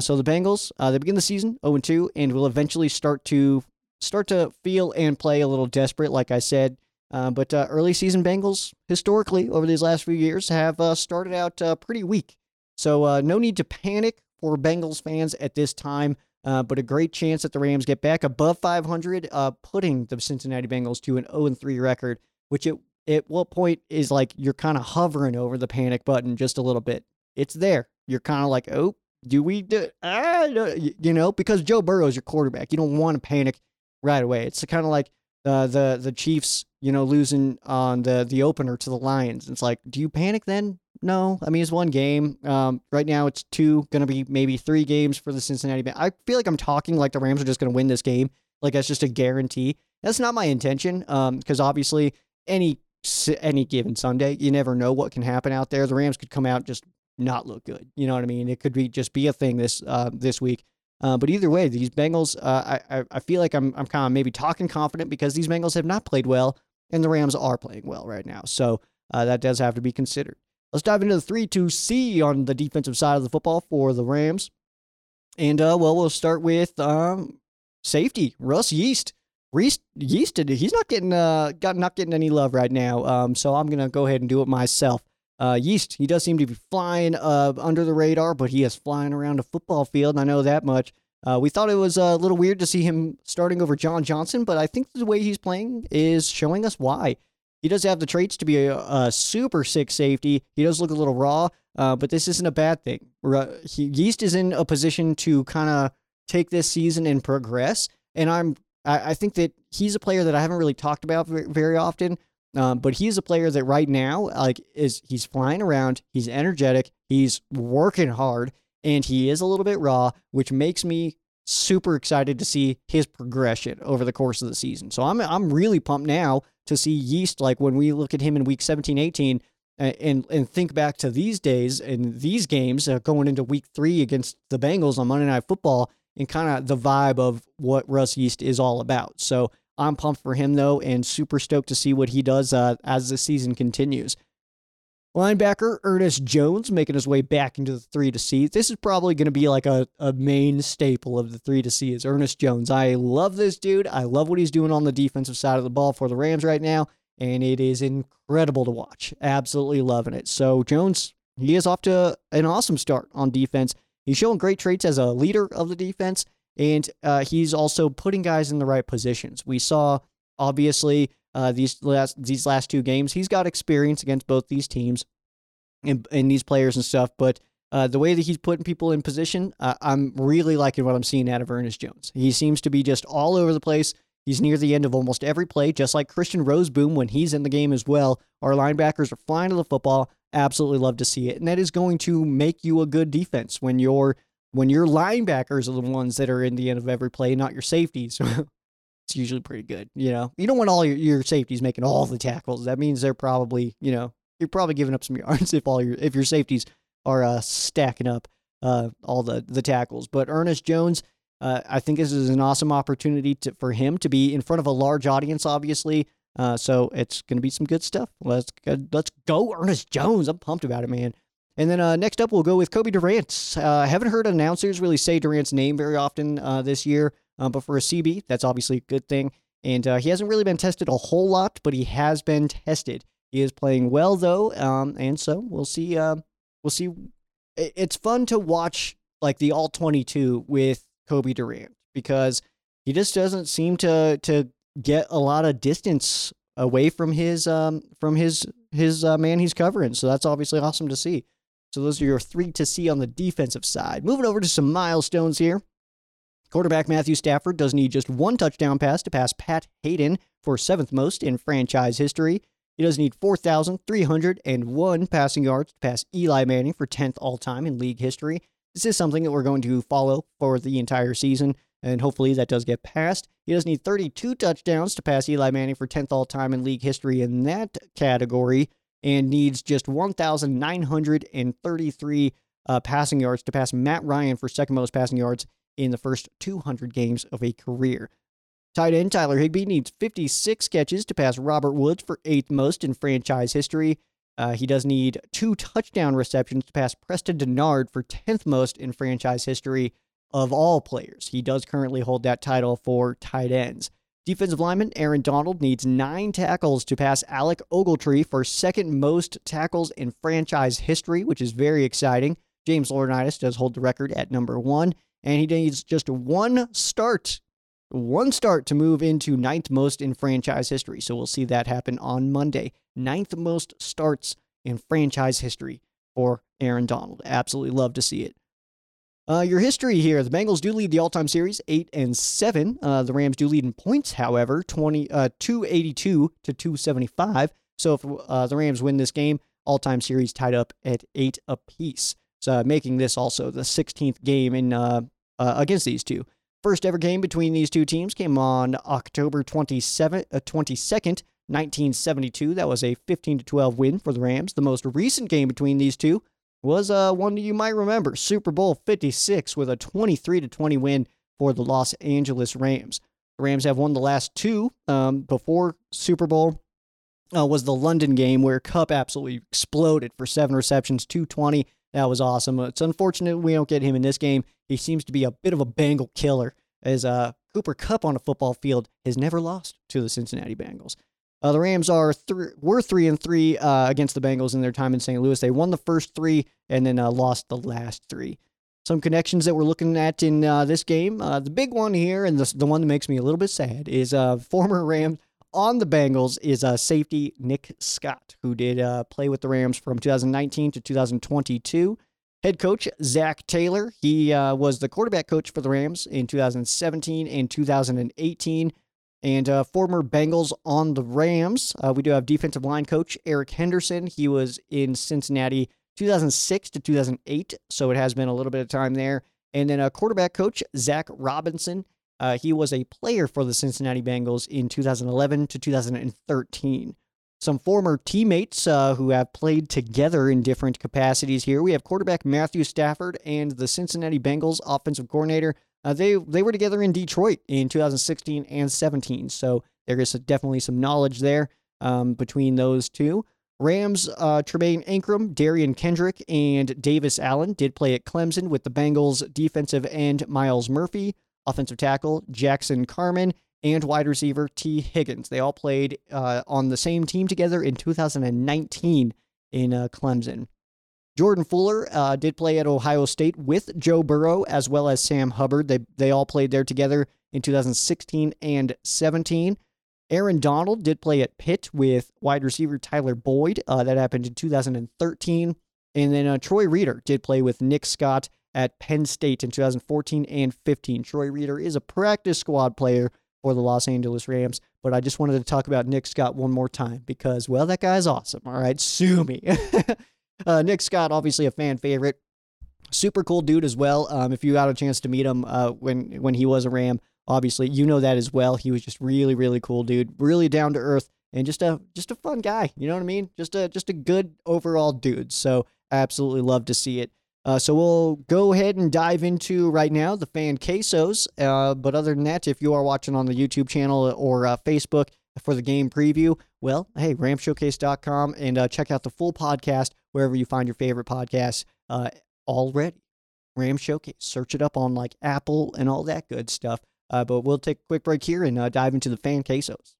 so the Bengals, they begin the season 0 2 and will eventually start to start to feel and play a little desperate, like I said. Uh, but uh, early season Bengals, historically, over these last few years, have uh, started out uh, pretty weak. So, uh, no need to panic for Bengals fans at this time, but a great chance that the Rams get back above 500, putting the Cincinnati Bengals to an 0 3 record, which it, at what point is like you're kind of hovering over the panic button just a little bit. It's there. You're kind of like, oh, do we do, ah, you know, because Joe Burrow is your quarterback. You don't want to panic right away. It's kind of like uh, the the Chiefs, you know, losing on the the opener to the Lions. It's like, do you panic then? No, I mean it's one game. Um, right now it's two, gonna be maybe three games for the Cincinnati. Bengals. I feel like I'm talking like the Rams are just gonna win this game, like that's just a guarantee. That's not my intention, um, because obviously any any given Sunday, you never know what can happen out there. The Rams could come out just not look good. You know what I mean? It could be just be a thing this uh, this week. Uh, but either way, these Bengals, uh, I, I feel like I'm, I'm kind of maybe talking confident because these Bengals have not played well, and the Rams are playing well right now. So uh, that does have to be considered. Let's dive into the 3 2 C on the defensive side of the football for the Rams. And, uh, well, we'll start with um, safety, Russ Yeast. Reese Yeast, he's not getting uh, got, not getting any love right now. Um, so I'm going to go ahead and do it myself. Uh, Yeast, he does seem to be flying uh, under the radar, but he is flying around a football field. I know that much. Uh, we thought it was a little weird to see him starting over John Johnson, but I think the way he's playing is showing us why. He does have the traits to be a, a super sick safety. He does look a little raw, uh, but this isn't a bad thing. He, Yeast is in a position to kind of take this season and progress, and I'm I, I, think that he's a player that I haven't really talked about very, very often. Um, but he's a player that right now, like, is he's flying around, he's energetic, he's working hard, and he is a little bit raw, which makes me super excited to see his progression over the course of the season. So I'm I'm really pumped now to see Yeast like when we look at him in week 17, 18 and and think back to these days and these games uh, going into week 3 against the Bengals on Monday Night Football and kind of the vibe of what Russ Yeast is all about. So I'm pumped for him though, and super stoked to see what he does uh, as the season continues. Linebacker Ernest Jones making his way back into the three to C. This is probably going to be like a, a main staple of the three to C is Ernest Jones. I love this dude. I love what he's doing on the defensive side of the ball for the Rams right now, and it is incredible to watch. Absolutely loving it. So Jones, he is off to an awesome start on defense. He's showing great traits as a leader of the defense, and uh, he's also putting guys in the right positions. We saw obviously uh, these last these last two games. He's got experience against both these teams and, and these players and stuff, but. Uh, the way that he's putting people in position, uh, I'm really liking what I'm seeing out of Ernest Jones. He seems to be just all over the place. He's near the end of almost every play, just like Christian Rozeboom when he's in the game as well. Our linebackers are flying to the football. Absolutely love to see it. And that is going to make you a good defense when you're when your linebackers are the ones that are in the end of every play, not your safeties, <laughs> it's usually pretty good. You know, you don't want all your, your safeties making all the tackles. That means they're probably, you know, you're probably giving up some yards <laughs> if all your if your safeties are uh, stacking up uh, all the the tackles. But Ernest Jones, Uh, I think this is an awesome opportunity to, for him to be in front of a large audience, obviously. Uh, so it's going to be some good stuff. Let's let's go, Ernest Jones. I'm pumped about it, man. And then uh, next up, we'll go with Cobie Durant. Uh, I haven't heard announcers really say Durant's name very often uh, this year, uh, but for a CB, that's obviously a good thing. And uh, he hasn't really been tested a whole lot, but he has been tested. He is playing well though, um, and so we'll see. Uh, we'll see. It's fun to watch like the all 22 with Cobie Durant because he just doesn't seem to to get a lot of distance away from his um from his his uh, man he's covering. So that's obviously awesome to see. So those are your three to see on the defensive side. Moving over to some milestones here. Quarterback Matthew Stafford does need just one touchdown pass to pass Pat Haden for seventh most in franchise history. He does need 4,301 passing yards to pass Eli Manning for 10th all time in league history. This is something that we're going to follow for the entire season, and hopefully that does get passed. He does need 32 touchdowns to pass Eli Manning for 10th all time in league history in that category and needs just 1,933 uh, passing yards to pass Matt Ryan for second most passing yards in the first 200 games of a career. Tight end Tyler Higbee needs 56 catches to pass Robert Woods for eighth most in franchise history. Uh, he does need two touchdown receptions to pass Preston Dennard for 10th most in franchise history of all players. He does currently hold that title for tight ends. Defensive lineman Aaron Donald needs nine tackles to pass Alec Ogletree for second most tackles in franchise history, which is very exciting. James Laurinaitis does hold the record at number one, and he needs just one start, one start to move into ninth most in franchise history. So we'll see that happen on Monday. Ninth most starts in franchise history for Aaron Donald. Absolutely love to see it. Uh, your history here: the Bengals do lead the all-time series, eight and seven. Uh, the Rams do lead in points, however, 20, uh, 282 to 275. So if uh, the Rams win this game, all-time series tied up at eight apiece. So making this also the 16th game in uh, against these two. First ever game between these two teams came on October 27, uh, 22nd, 1972. That was a 15 to 12 win for the Rams. The most recent game between these two was uh, one you might remember Super Bowl 56 with a 23 to 20 win for the Los Angeles Rams. The Rams have won the last two um, before Super Bowl. Uh, was the London game where Kupp absolutely exploded for seven receptions, 220. That was awesome. It's unfortunate we don't get him in this game. He seems to be a bit of a Bengal killer, as uh, Cooper Kupp on a football field has never lost to the Cincinnati Bengals. Uh, the Rams are th- were three and three uh, against the Bengals in their time in St. Louis. They won the first three and then uh, lost the last three. Some connections that we're looking at in uh, this game. Uh, the big one here, and the, the one that makes me a little bit sad, is former Rams on the Bengals is safety Nick Scott, who did play with the Rams from 2019 to 2022. Head coach Zac Taylor, he was the quarterback coach for the Rams in 2017 and 2018 and uh, former Bengals on the Rams. Uh, we do have defensive line coach Eric Henderson. He was in Cincinnati 2006 to 2008, so it has been a little bit of time there. And then a quarterback coach Zac Robinson. Uh, he was a player for the Cincinnati Bengals in 2011 to 2013. Some former teammates uh, who have played together in different capacities here. We have quarterback Matthew Stafford and the Cincinnati Bengals offensive coordinator uh, they they were together in Detroit in 2016 and 17, so there is definitely some knowledge there um, between those two. Rams, uh, Tremayne Anchrum, Derion Kendrick, and Davis Allen did play at Clemson with the Bengals defensive end Myles Murphy, offensive tackle Jackson Carman, and wide receiver Tee Higgins. They all played uh, on the same team together in 2019 in uh, Clemson. Jordan Fuller uh, did play at Ohio State with Joe Burrow as well as Sam Hubbard. They they all played there together in 2016 and 17. Aaron Donald did play at Pitt with wide receiver Tyler Boyd. Uh, that happened in 2013. And then uh, Troy Reeder did play with Nick Scott at Penn State in 2014 and 15. Troy Reeder is a practice squad player for the Los Angeles Rams, but I just wanted to talk about Nick Scott one more time because, well, that guy's awesome. All right, sue me. <laughs> Uh, Nick Scott, obviously a fan favorite. Super cool dude as well. Um, if you got a chance to meet him uh, when when he was a Ram, obviously you know that as well. He was just really really cool dude, really down to earth, and just a just a fun guy. You know what I mean? Just a just a good overall dude. So absolutely love to see it. Uh, so we'll go ahead and dive into right now the fan quesos. Uh, but other than that, if you are watching on the YouTube channel or uh, Facebook for the game preview, well, hey, ramshowcase.com and uh, check out the full podcast wherever you find your favorite podcasts uh, already. Ram Showcase. Search it up on like Apple and all that good stuff. Uh, but we'll take a quick break here and dive into the fan quesos.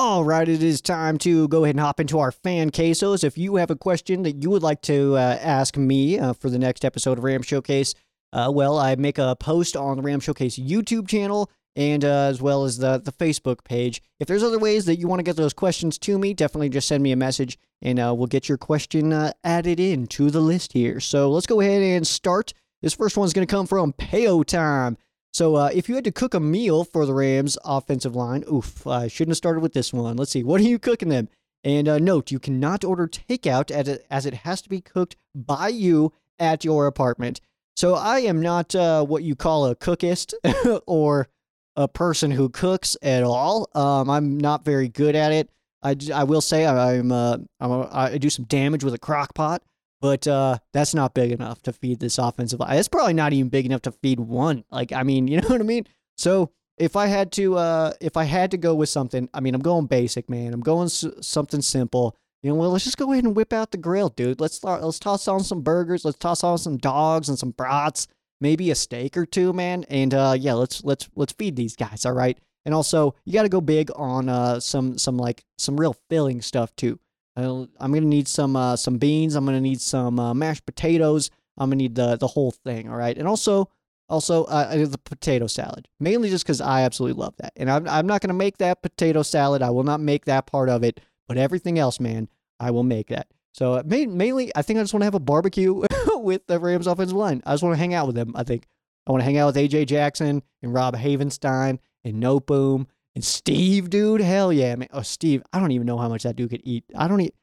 All right, it is time to go ahead and hop into our fan quesos. If you have a question that you would like to uh, ask me uh, for the next episode of Ram Showcase, uh, well, I make a post on the Ram Showcase YouTube channel and uh, as well as the, the Facebook page. If there's other ways that you want to get those questions to me, definitely just send me a message and uh, we'll get your question uh, added in to the list here. So let's go ahead and start. This first one's going to come from Payo Time. So uh, if you had to cook a meal for the Rams offensive line, oof, I shouldn't have started with this one. Let's see. What are you cooking them? And uh, note, you cannot order takeout as it, as it has to be cooked by you at your apartment. So I am not uh, what you call a cookist <laughs> or a person who cooks at all. Um, I'm not very good at it. I, I will say I'm, uh, I'm a, I do some damage with a crock pot but uh, that's not big enough to feed this offensive line. It's probably not even big enough to feed one. Like, I mean, <laughs> you know what I mean? So if I had to, uh, if I had to go with something, I mean, I'm going basic, man. I'm going s- something simple. You know, well, let's just go ahead and whip out the grill, dude. Let's start, let's toss on some burgers. Let's toss on some dogs and some brats, maybe a steak or two, man. And uh, yeah, let's let's let's feed these guys, all right. And also, you got to go big on uh, some some like some real filling stuff too. I'm gonna need some uh, some beans. I'm gonna need some uh, mashed potatoes. I'm gonna need the the whole thing. All right, and also also uh, the potato salad, mainly just because I absolutely love that. And I'm I'm not gonna make that potato salad. I will not make that part of it. But everything else, man, I will make that. So uh, mainly, I think I just want to have a barbecue <laughs> with the Rams offensive line. I just want to hang out with them. I think I want to hang out with AJ Jackson and Rob Havenstein and Noteboom and Steve, dude, hell yeah, man. Oh, Steve, I don't even know how much that dude could eat. I don't eat.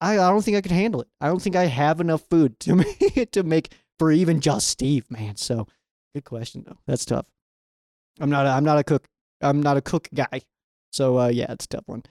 I, I don't think I could handle it. I don't think I have enough food to <laughs> make to make for even just Steve, man. So, good question though. That's tough. I'm not. A, I'm not a cook. I'm not a cook guy. So uh, yeah, it's a tough one.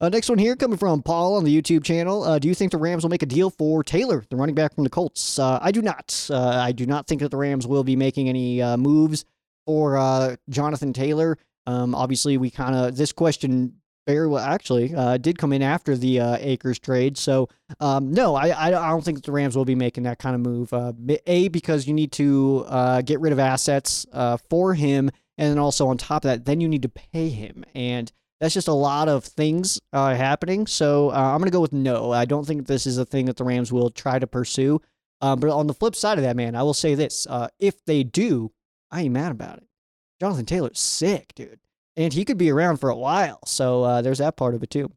Uh, next one here coming from Paul on the YouTube channel. Uh, do you think the Rams will make a deal for Taylor, the running back from the Colts? Uh, I do not. Uh, I do not think that the Rams will be making any uh, moves for Jonathan Taylor. Um, obviously, we kind of this question very well actually uh, did come in after the uh, Akers trade. So um, no, I, I don't think the Rams will be making that kind of move. Uh, a because you need to uh, get rid of assets uh, for him, and then also on top of that, then you need to pay him, and that's just a lot of things uh, happening. So I'm gonna go with no. I don't think this is a thing that the Rams will try to pursue. but on the flip side of that, man, I will say this: if they do, I ain't mad about it. Jonathan Taylor's sick, dude. And he could be around for a while. So uh, there's that part of it too.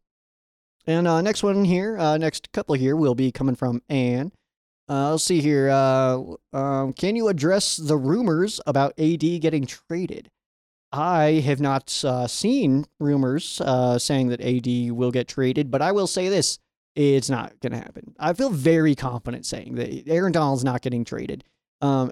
And uh, next one here, uh, next couple here will be coming from Anne. Uh, let's see here. Uh, um, can you address the rumors about AD getting traded? I have not uh, seen rumors uh, saying that AD will get traded, but I will say this: it's not going to happen. I feel very confident saying that Aaron Donald's not getting traded. Um,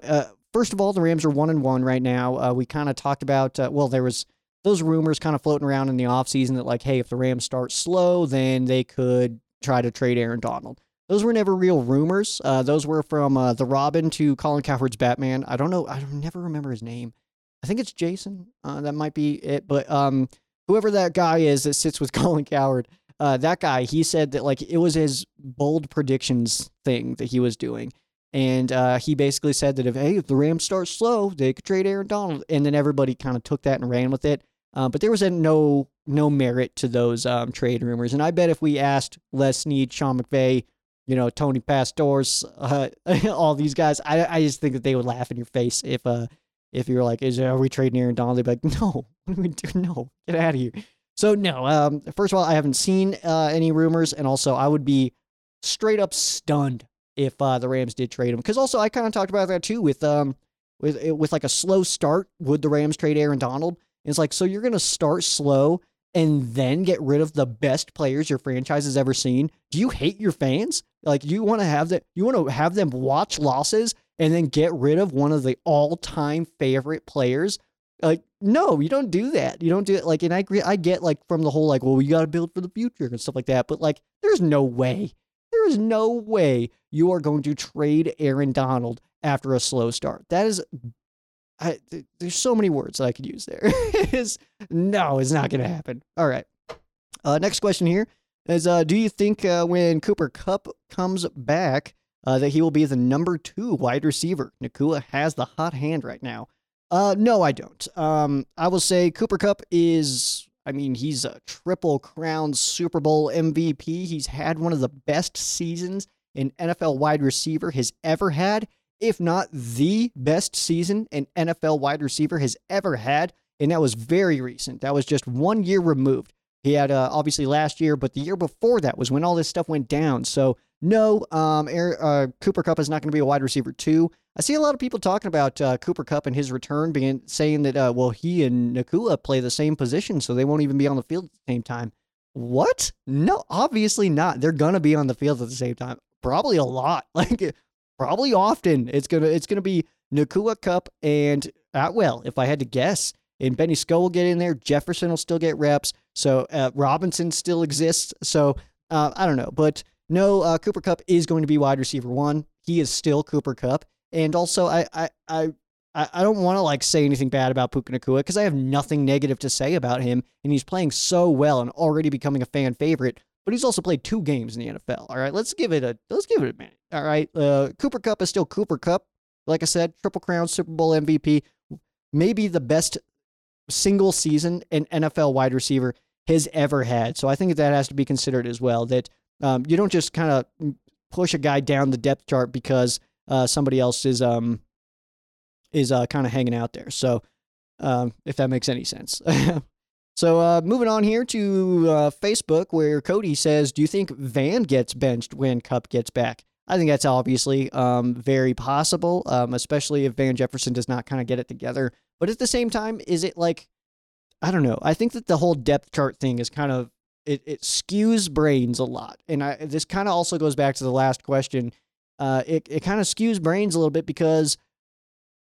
first of all, the Rams are one and one right now. Uh, we kind of talked about uh, well, there was those rumors kind of floating around in the offseason that like, hey, if the Rams start slow, then they could try to trade Aaron Donald. Those were never real rumors. Uh, those were from uh, the Robin to Colin Cowherd's Batman. I don't know. I never remember his name. I think it's Jason. Uh, that might be it. But um, whoever that guy is that sits with <laughs> Colin Cowherd, uh, that guy, he said that like it was his bold predictions thing that he was doing. And uh, he basically said that if hey, if the Rams start slow, they could trade Aaron Donald. And then everybody kind of took that and ran with it. Uh, but there was a no no merit to those um, trade rumors. And I bet if we asked Les Snead, Sean McVay, you know, Tony Pastoors, uh, <laughs> all these guys, I, I just think that they would laugh in your face if uh if you were like, "Is are we trading Aaron Donald?" They'd be like, <laughs> "No, what we do? No, get out of here." So no, um, first of all, I haven't seen uh, any rumors, and also I would be straight up stunned if uh, the Rams did trade him. Because also I kind of talked about that too with um with with like a slow start. Would the Rams trade Aaron Donald? And it's like so you're gonna start slow and then get rid of the best players your franchise has ever seen. Do you hate your fans? Like you want to have that? You want to have them watch losses and then get rid of one of the all-time favorite players? Like no, you don't do that. You don't do it. Like, and I agree. I get like from the whole like, well, we got to build for the future and stuff like that. But like, there's no way There is no way you are going to trade Aaron Donald after a slow start. That is, I, there's so many words I could use there. <laughs> it is, no, it's not going to happen. All right. Uh, next question here is uh, Do you think uh, when Cooper Kupp comes back uh, that he will be the number two wide receiver? Nacua has the hot hand right now. Uh, no, I don't. Um, I will say Cooper Kupp is, I mean, he's a triple crown Super Bowl MVP. He's had one of the best seasons an NFL wide receiver has ever had, if not the best season an NFL wide receiver has ever had. And that was very recent. That was just one year removed. He had uh, obviously last year, but the year before that was when all this stuff went down. So no, um, uh, Cooper Kupp is not going to be a wide receiver too. I see a lot of people talking about uh, Cooper Kupp and his return, being saying that uh, well, he and Nacua play the same position, so they won't even be on the field at the same time. What? No, obviously not. They're gonna be on the field at the same time. Probably a lot, <laughs> like probably often. It's gonna it's gonna be Nacua Kupp and Atwell. If I had to guess, and Benny Skull will get in there. Jefferson will still get reps. So uh, Robinson still exists. So uh, I don't know, but no, uh, Cooper Kupp is going to be wide receiver one. He is still Cooper Kupp. and also I I I. I don't want to like say anything bad about Puka Nacua because I have nothing negative to say about him, and he's playing so well and already becoming a fan favorite. But he's also played two games in the NFL. All right, let's give it a let's give it a minute. All right, uh, Cooper Kupp is still Cooper Kupp. Like I said, Triple Crown, Super Bowl MVP, maybe the best single season an NFL wide receiver has ever had. So I think that has to be considered as well. That um, you don't just kind of push a guy down the depth chart because uh, somebody else is um, is uh, kind of hanging out there. So um, if that makes any sense. <laughs> so uh, moving on here to uh, Facebook, where Cody says, "Do you think Van gets benched when Kupp gets back?" I think that's obviously um, very possible, um, especially if Van Jefferson does not kind of get it together. But at the same time, is it like, I don't know. I think that the whole depth chart thing is kind of, it, it skews brains a lot. And I, this kind of also goes back to the last question. Uh, it, it kind of skews brains a little bit because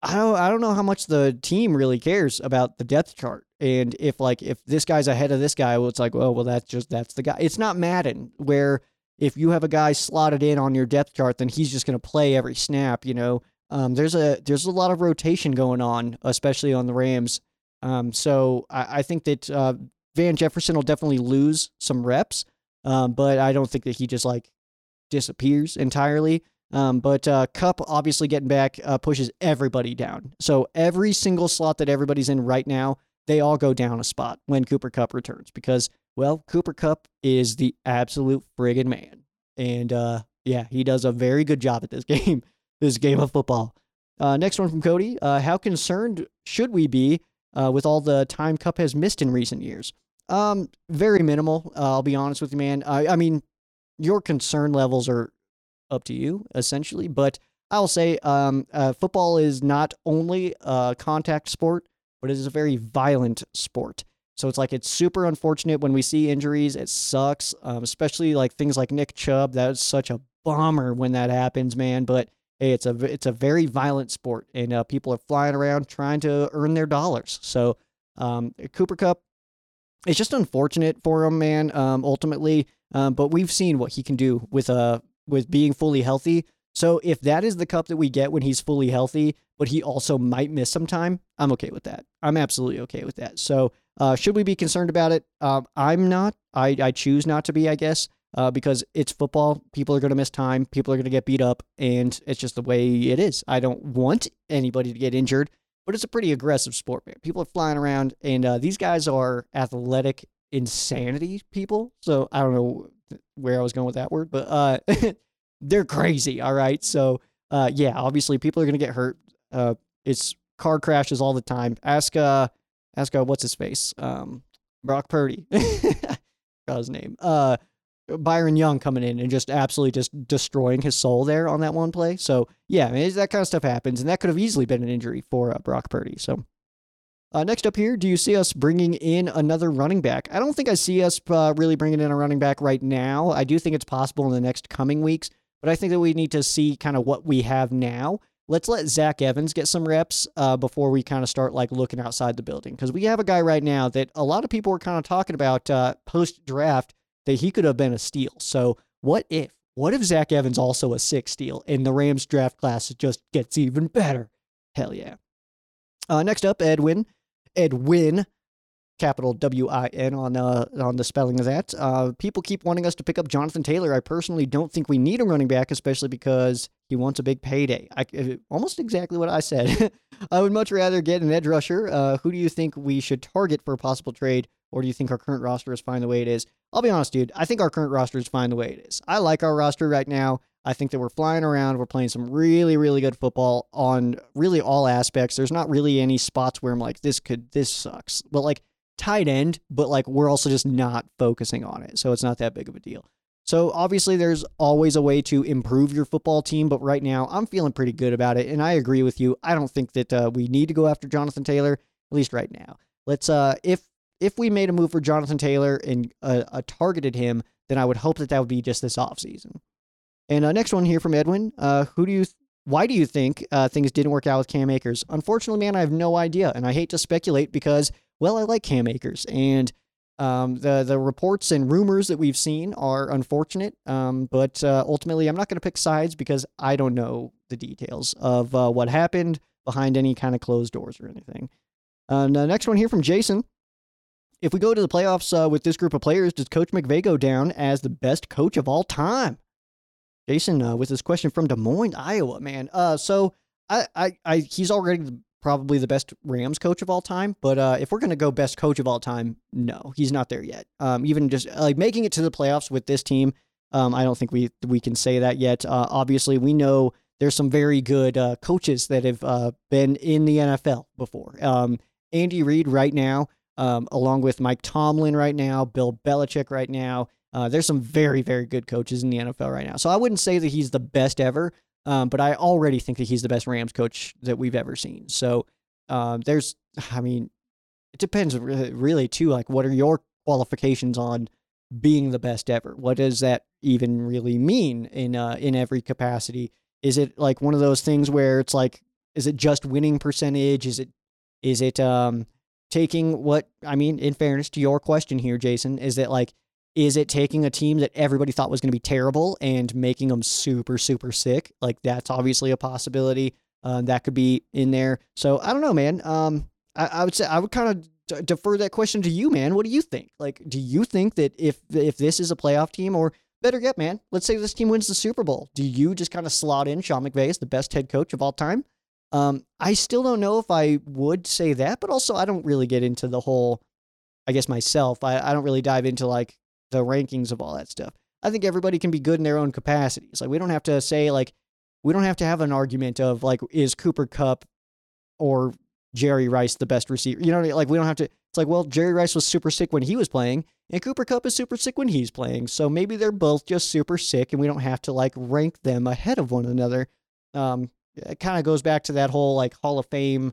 I don't, I don't know how much the team really cares about the depth chart. And if like, if this guy's ahead of this guy, well, it's like, well, well, that's just, that's the guy. It's not Madden where, if you have a guy slotted in on your depth chart, then he's just going to play every snap. You know, um, there's a there's a lot of rotation going on, especially on the Rams. Um, so I, I, think that uh, Van Jefferson will definitely lose some reps, um, but I don't think that he just like disappears entirely. Um, but uh, Kupp obviously getting back uh, pushes everybody down. So every single slot that everybody's in right now, they all go down a spot when Cooper Kupp returns because well, Cooper Kupp is the absolute friggin' man. And uh, yeah, he does a very good job at this <laughs> game, this game of football. Uh, next one from Cody. Uh, how concerned should we be uh, with all the time Kupp has missed in recent years? Um, very minimal. Uh, I'll be honest with you, man. I, I mean, your concern levels are up to you, essentially. But I'll say um, uh, football is not only a contact sport, but it is a very violent sport. So it's like it's super unfortunate when we see injuries. It sucks, um, especially like things like Nick Chubb. That's such a bummer when that happens, man. But it's a it's a very violent sport, and uh, people are flying around trying to earn their dollars. So um, Cooper Kupp, it's just unfortunate for him, man. Um, ultimately, um, but we've seen what he can do with uh with being fully healthy. So if that is the Kupp that we get when he's fully healthy, but he also might miss some time, I'm okay with that. I'm absolutely okay with that. So uh, should we be concerned about it? Uh, I'm not. I, I choose not to be, I guess, uh, because it's football. People are going to miss time. People are going to get beat up, and it's just the way it is. I don't want anybody to get injured, but it's a pretty aggressive sport, man. People are flying around, and uh, these guys are athletic insanity people. So I don't know where I was going with that word, but uh, <laughs> they're crazy. All right. So uh, yeah, obviously people are going to get hurt. Uh, it's car crashes all the time. Ask uh, ask uh, what's his face, um, Brock Purdy, <laughs> his name, uh, Byron Young coming in and just absolutely just destroying his soul there on that one play. So yeah, I mean, that kind of stuff happens, and that could have easily been an injury for uh, Brock Purdy. So. Uh, next up here, do you see us bringing in another running back? I don't think I see us uh, really bringing in a running back right now. I do think it's possible in the next coming weeks, but I think that we need to see kind of what we have now let's let Zach Evans get some reps uh, before we kind of start like looking outside the building because we have a guy right now that a lot of people were kind of talking about uh, post draft that he could have been a steal. So what if? what if Zach Evans also a six steal and the Rams draft class just gets even better? Hell yeah. Uh, next up, Edwin. Edwin, capital W I N on uh, on the spelling of that. Uh, people keep wanting us to pick up Jonathan Taylor. I personally don't think we need a running back, especially because he wants a big payday. I, uh, almost exactly what I said. <laughs> I would much rather get an edge rusher. Uh, who do you think we should target for a possible trade, or do you think our current roster is fine the way it is? I'll be honest, dude. I think our current roster is fine the way it is. I like our roster right now. I think that we're flying around. We're playing some really, really good football on really all aspects. There's not really any spots where I'm like, this could, this sucks. But like tight end, but like we're also just not focusing on it. So it's not that big of a deal. So obviously, there's always a way to improve your football team, but right now I'm feeling pretty good about it, and I agree with you. I don't think that uh, we need to go after Jonathan Taylor, at least right now. Let's uh, if if we made a move for Jonathan Taylor and uh, uh, targeted him, then I would hope that that would be just this offseason. And uh, next one here from Edwin. Uh, who do you? Th- why do you think uh, things didn't work out with Cam Akers? Unfortunately, man, I have no idea, and I hate to speculate because, well, I like Cam Akers, and um, the the reports and rumors that we've seen are unfortunate. Um, but uh, ultimately, I'm not going to pick sides because I don't know the details of uh, what happened behind any kind of closed doors or anything. The next one here from Jason. If we go to the playoffs uh, with this group of players, does Coach McVay go down as the best coach of all time? Jason, uh, with this question from Des Moines, Iowa, man. Uh, so I, I, I, he's already probably the best Rams coach of all time. But uh, if we're gonna go best coach of all time, no, he's not there yet. Um, even just like making it to the playoffs with this team, um, I don't think we we can say that yet. Uh, obviously, we know there's some very good uh, coaches that have uh, been in the NFL before. Um, Andy Reid right now um, along with Mike Tomlin right now, Bill Belichick right now. Uh, there's some very, very good coaches in the NFL right now. So I wouldn't say that he's the best ever, um, but I already think that he's the best Rams coach that we've ever seen. So um, there's, I mean, it depends really too. Like, what are your qualifications on being the best ever? What does that even really mean in uh, in every capacity? Is it like one of those things where it's like, is it just winning percentage? Is it is it um taking what I mean, in fairness to your question here, Jason, is that like, is it taking a team that everybody thought was going to be terrible and making them super, super sick? Like that's obviously a possibility. Uh, that could be in there. So I don't know, man. Um, I, I would say I would kind of d- defer that question to you, man. What do you think? Like, do you think that if if this is a playoff team, or better yet, man, let's say this team wins the Super Bowl, do you just kind of slot in Sean McVay as the best head coach of all time? Um, I still don't know if I would say that, but also I don't really get into the whole, I guess myself, I, I don't really dive into like the rankings of all that stuff. I think everybody can be good in their own capacities. Like we don't have to say like, we don't have to have an argument of like, is Cooper Kupp or Jerry Rice the best receiver? You know, like we don't have to, it's like, well, Jerry Rice was super sick when he was playing and Cooper Kupp is super sick when he's playing. So maybe they're both just super sick and we don't have to like rank them ahead of one another. Um, it kind of goes back to that whole like Hall of Fame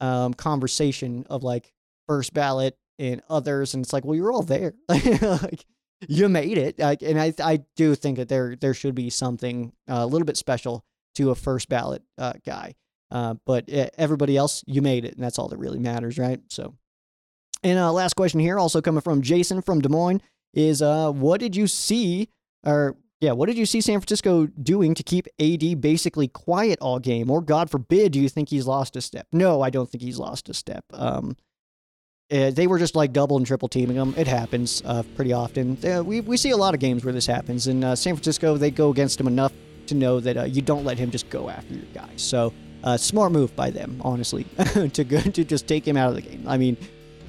um, conversation of like first ballot and others, and it's like, well, you're all there, <laughs> like you made it, like, and I I do think that there there should be something uh, a little bit special to a first ballot uh, guy, uh, but everybody else, you made it, and that's all that really matters, right? So, and uh, last question here, also coming from Jason from Des Moines, is uh, what did you see or yeah, what did you see San Francisco doing to keep AD basically quiet all game? Or, God forbid, do you think he's lost a step? No, I don't think he's lost a step. Um, uh, they were just like double and triple teaming him. It happens uh, pretty often. Uh, we, we see a lot of games where this happens. In uh, San Francisco, they go against him enough to know that uh, you don't let him just go after your guys. So, uh, smart move by them, honestly, <laughs> to go, to just take him out of the game. I mean,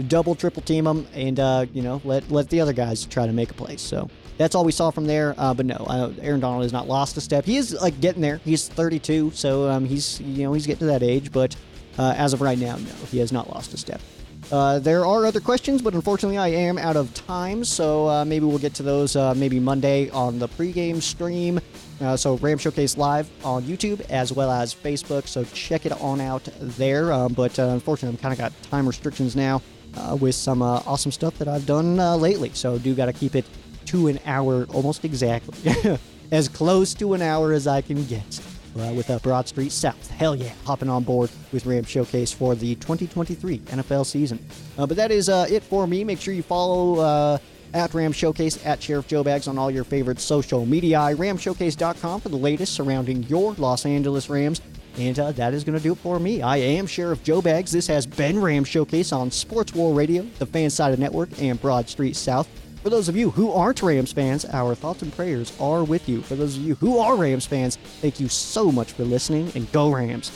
double, triple team him, and you know let let the other guys try to make a play. So that's all we saw from there. Uh, but no, uh, Aaron Donald has not lost a step. He is like getting there. He's 32, so um, he's you know he's getting to that age. But uh, as of right now, no, he has not lost a step. Uh, there are other questions, but unfortunately, I am out of time. So uh, maybe we'll get to those uh, maybe Monday on the pregame stream. so Ram Showcase live on YouTube as well as Facebook. So check it on out there. But unfortunately, I'm kind of got time restrictions now with some awesome stuff that I've done lately. So do got to keep it to an hour, almost exactly. <laughs> as close to an hour as I can get. Uh, with a Broad Street South. Hell yeah, hopping on board with Ram Showcase for the 2023 NFL season. Uh, but that is uh, it for me. Make sure you follow uh, at Ram Showcase, at Sheriff Joe Bags on all your favorite social media. RamShowcase.com for the latest surrounding your Los Angeles Rams. And uh, that is going to do it for me. I am Sheriff Joe Bags. This has been Ram Showcase on Sports War Radio, the Fan Fansided Network, and Broad Street South. For those of you who aren't Rams fans, our thoughts and prayers are with you. For those of you who are Rams fans, thank you so much for listening and go Rams.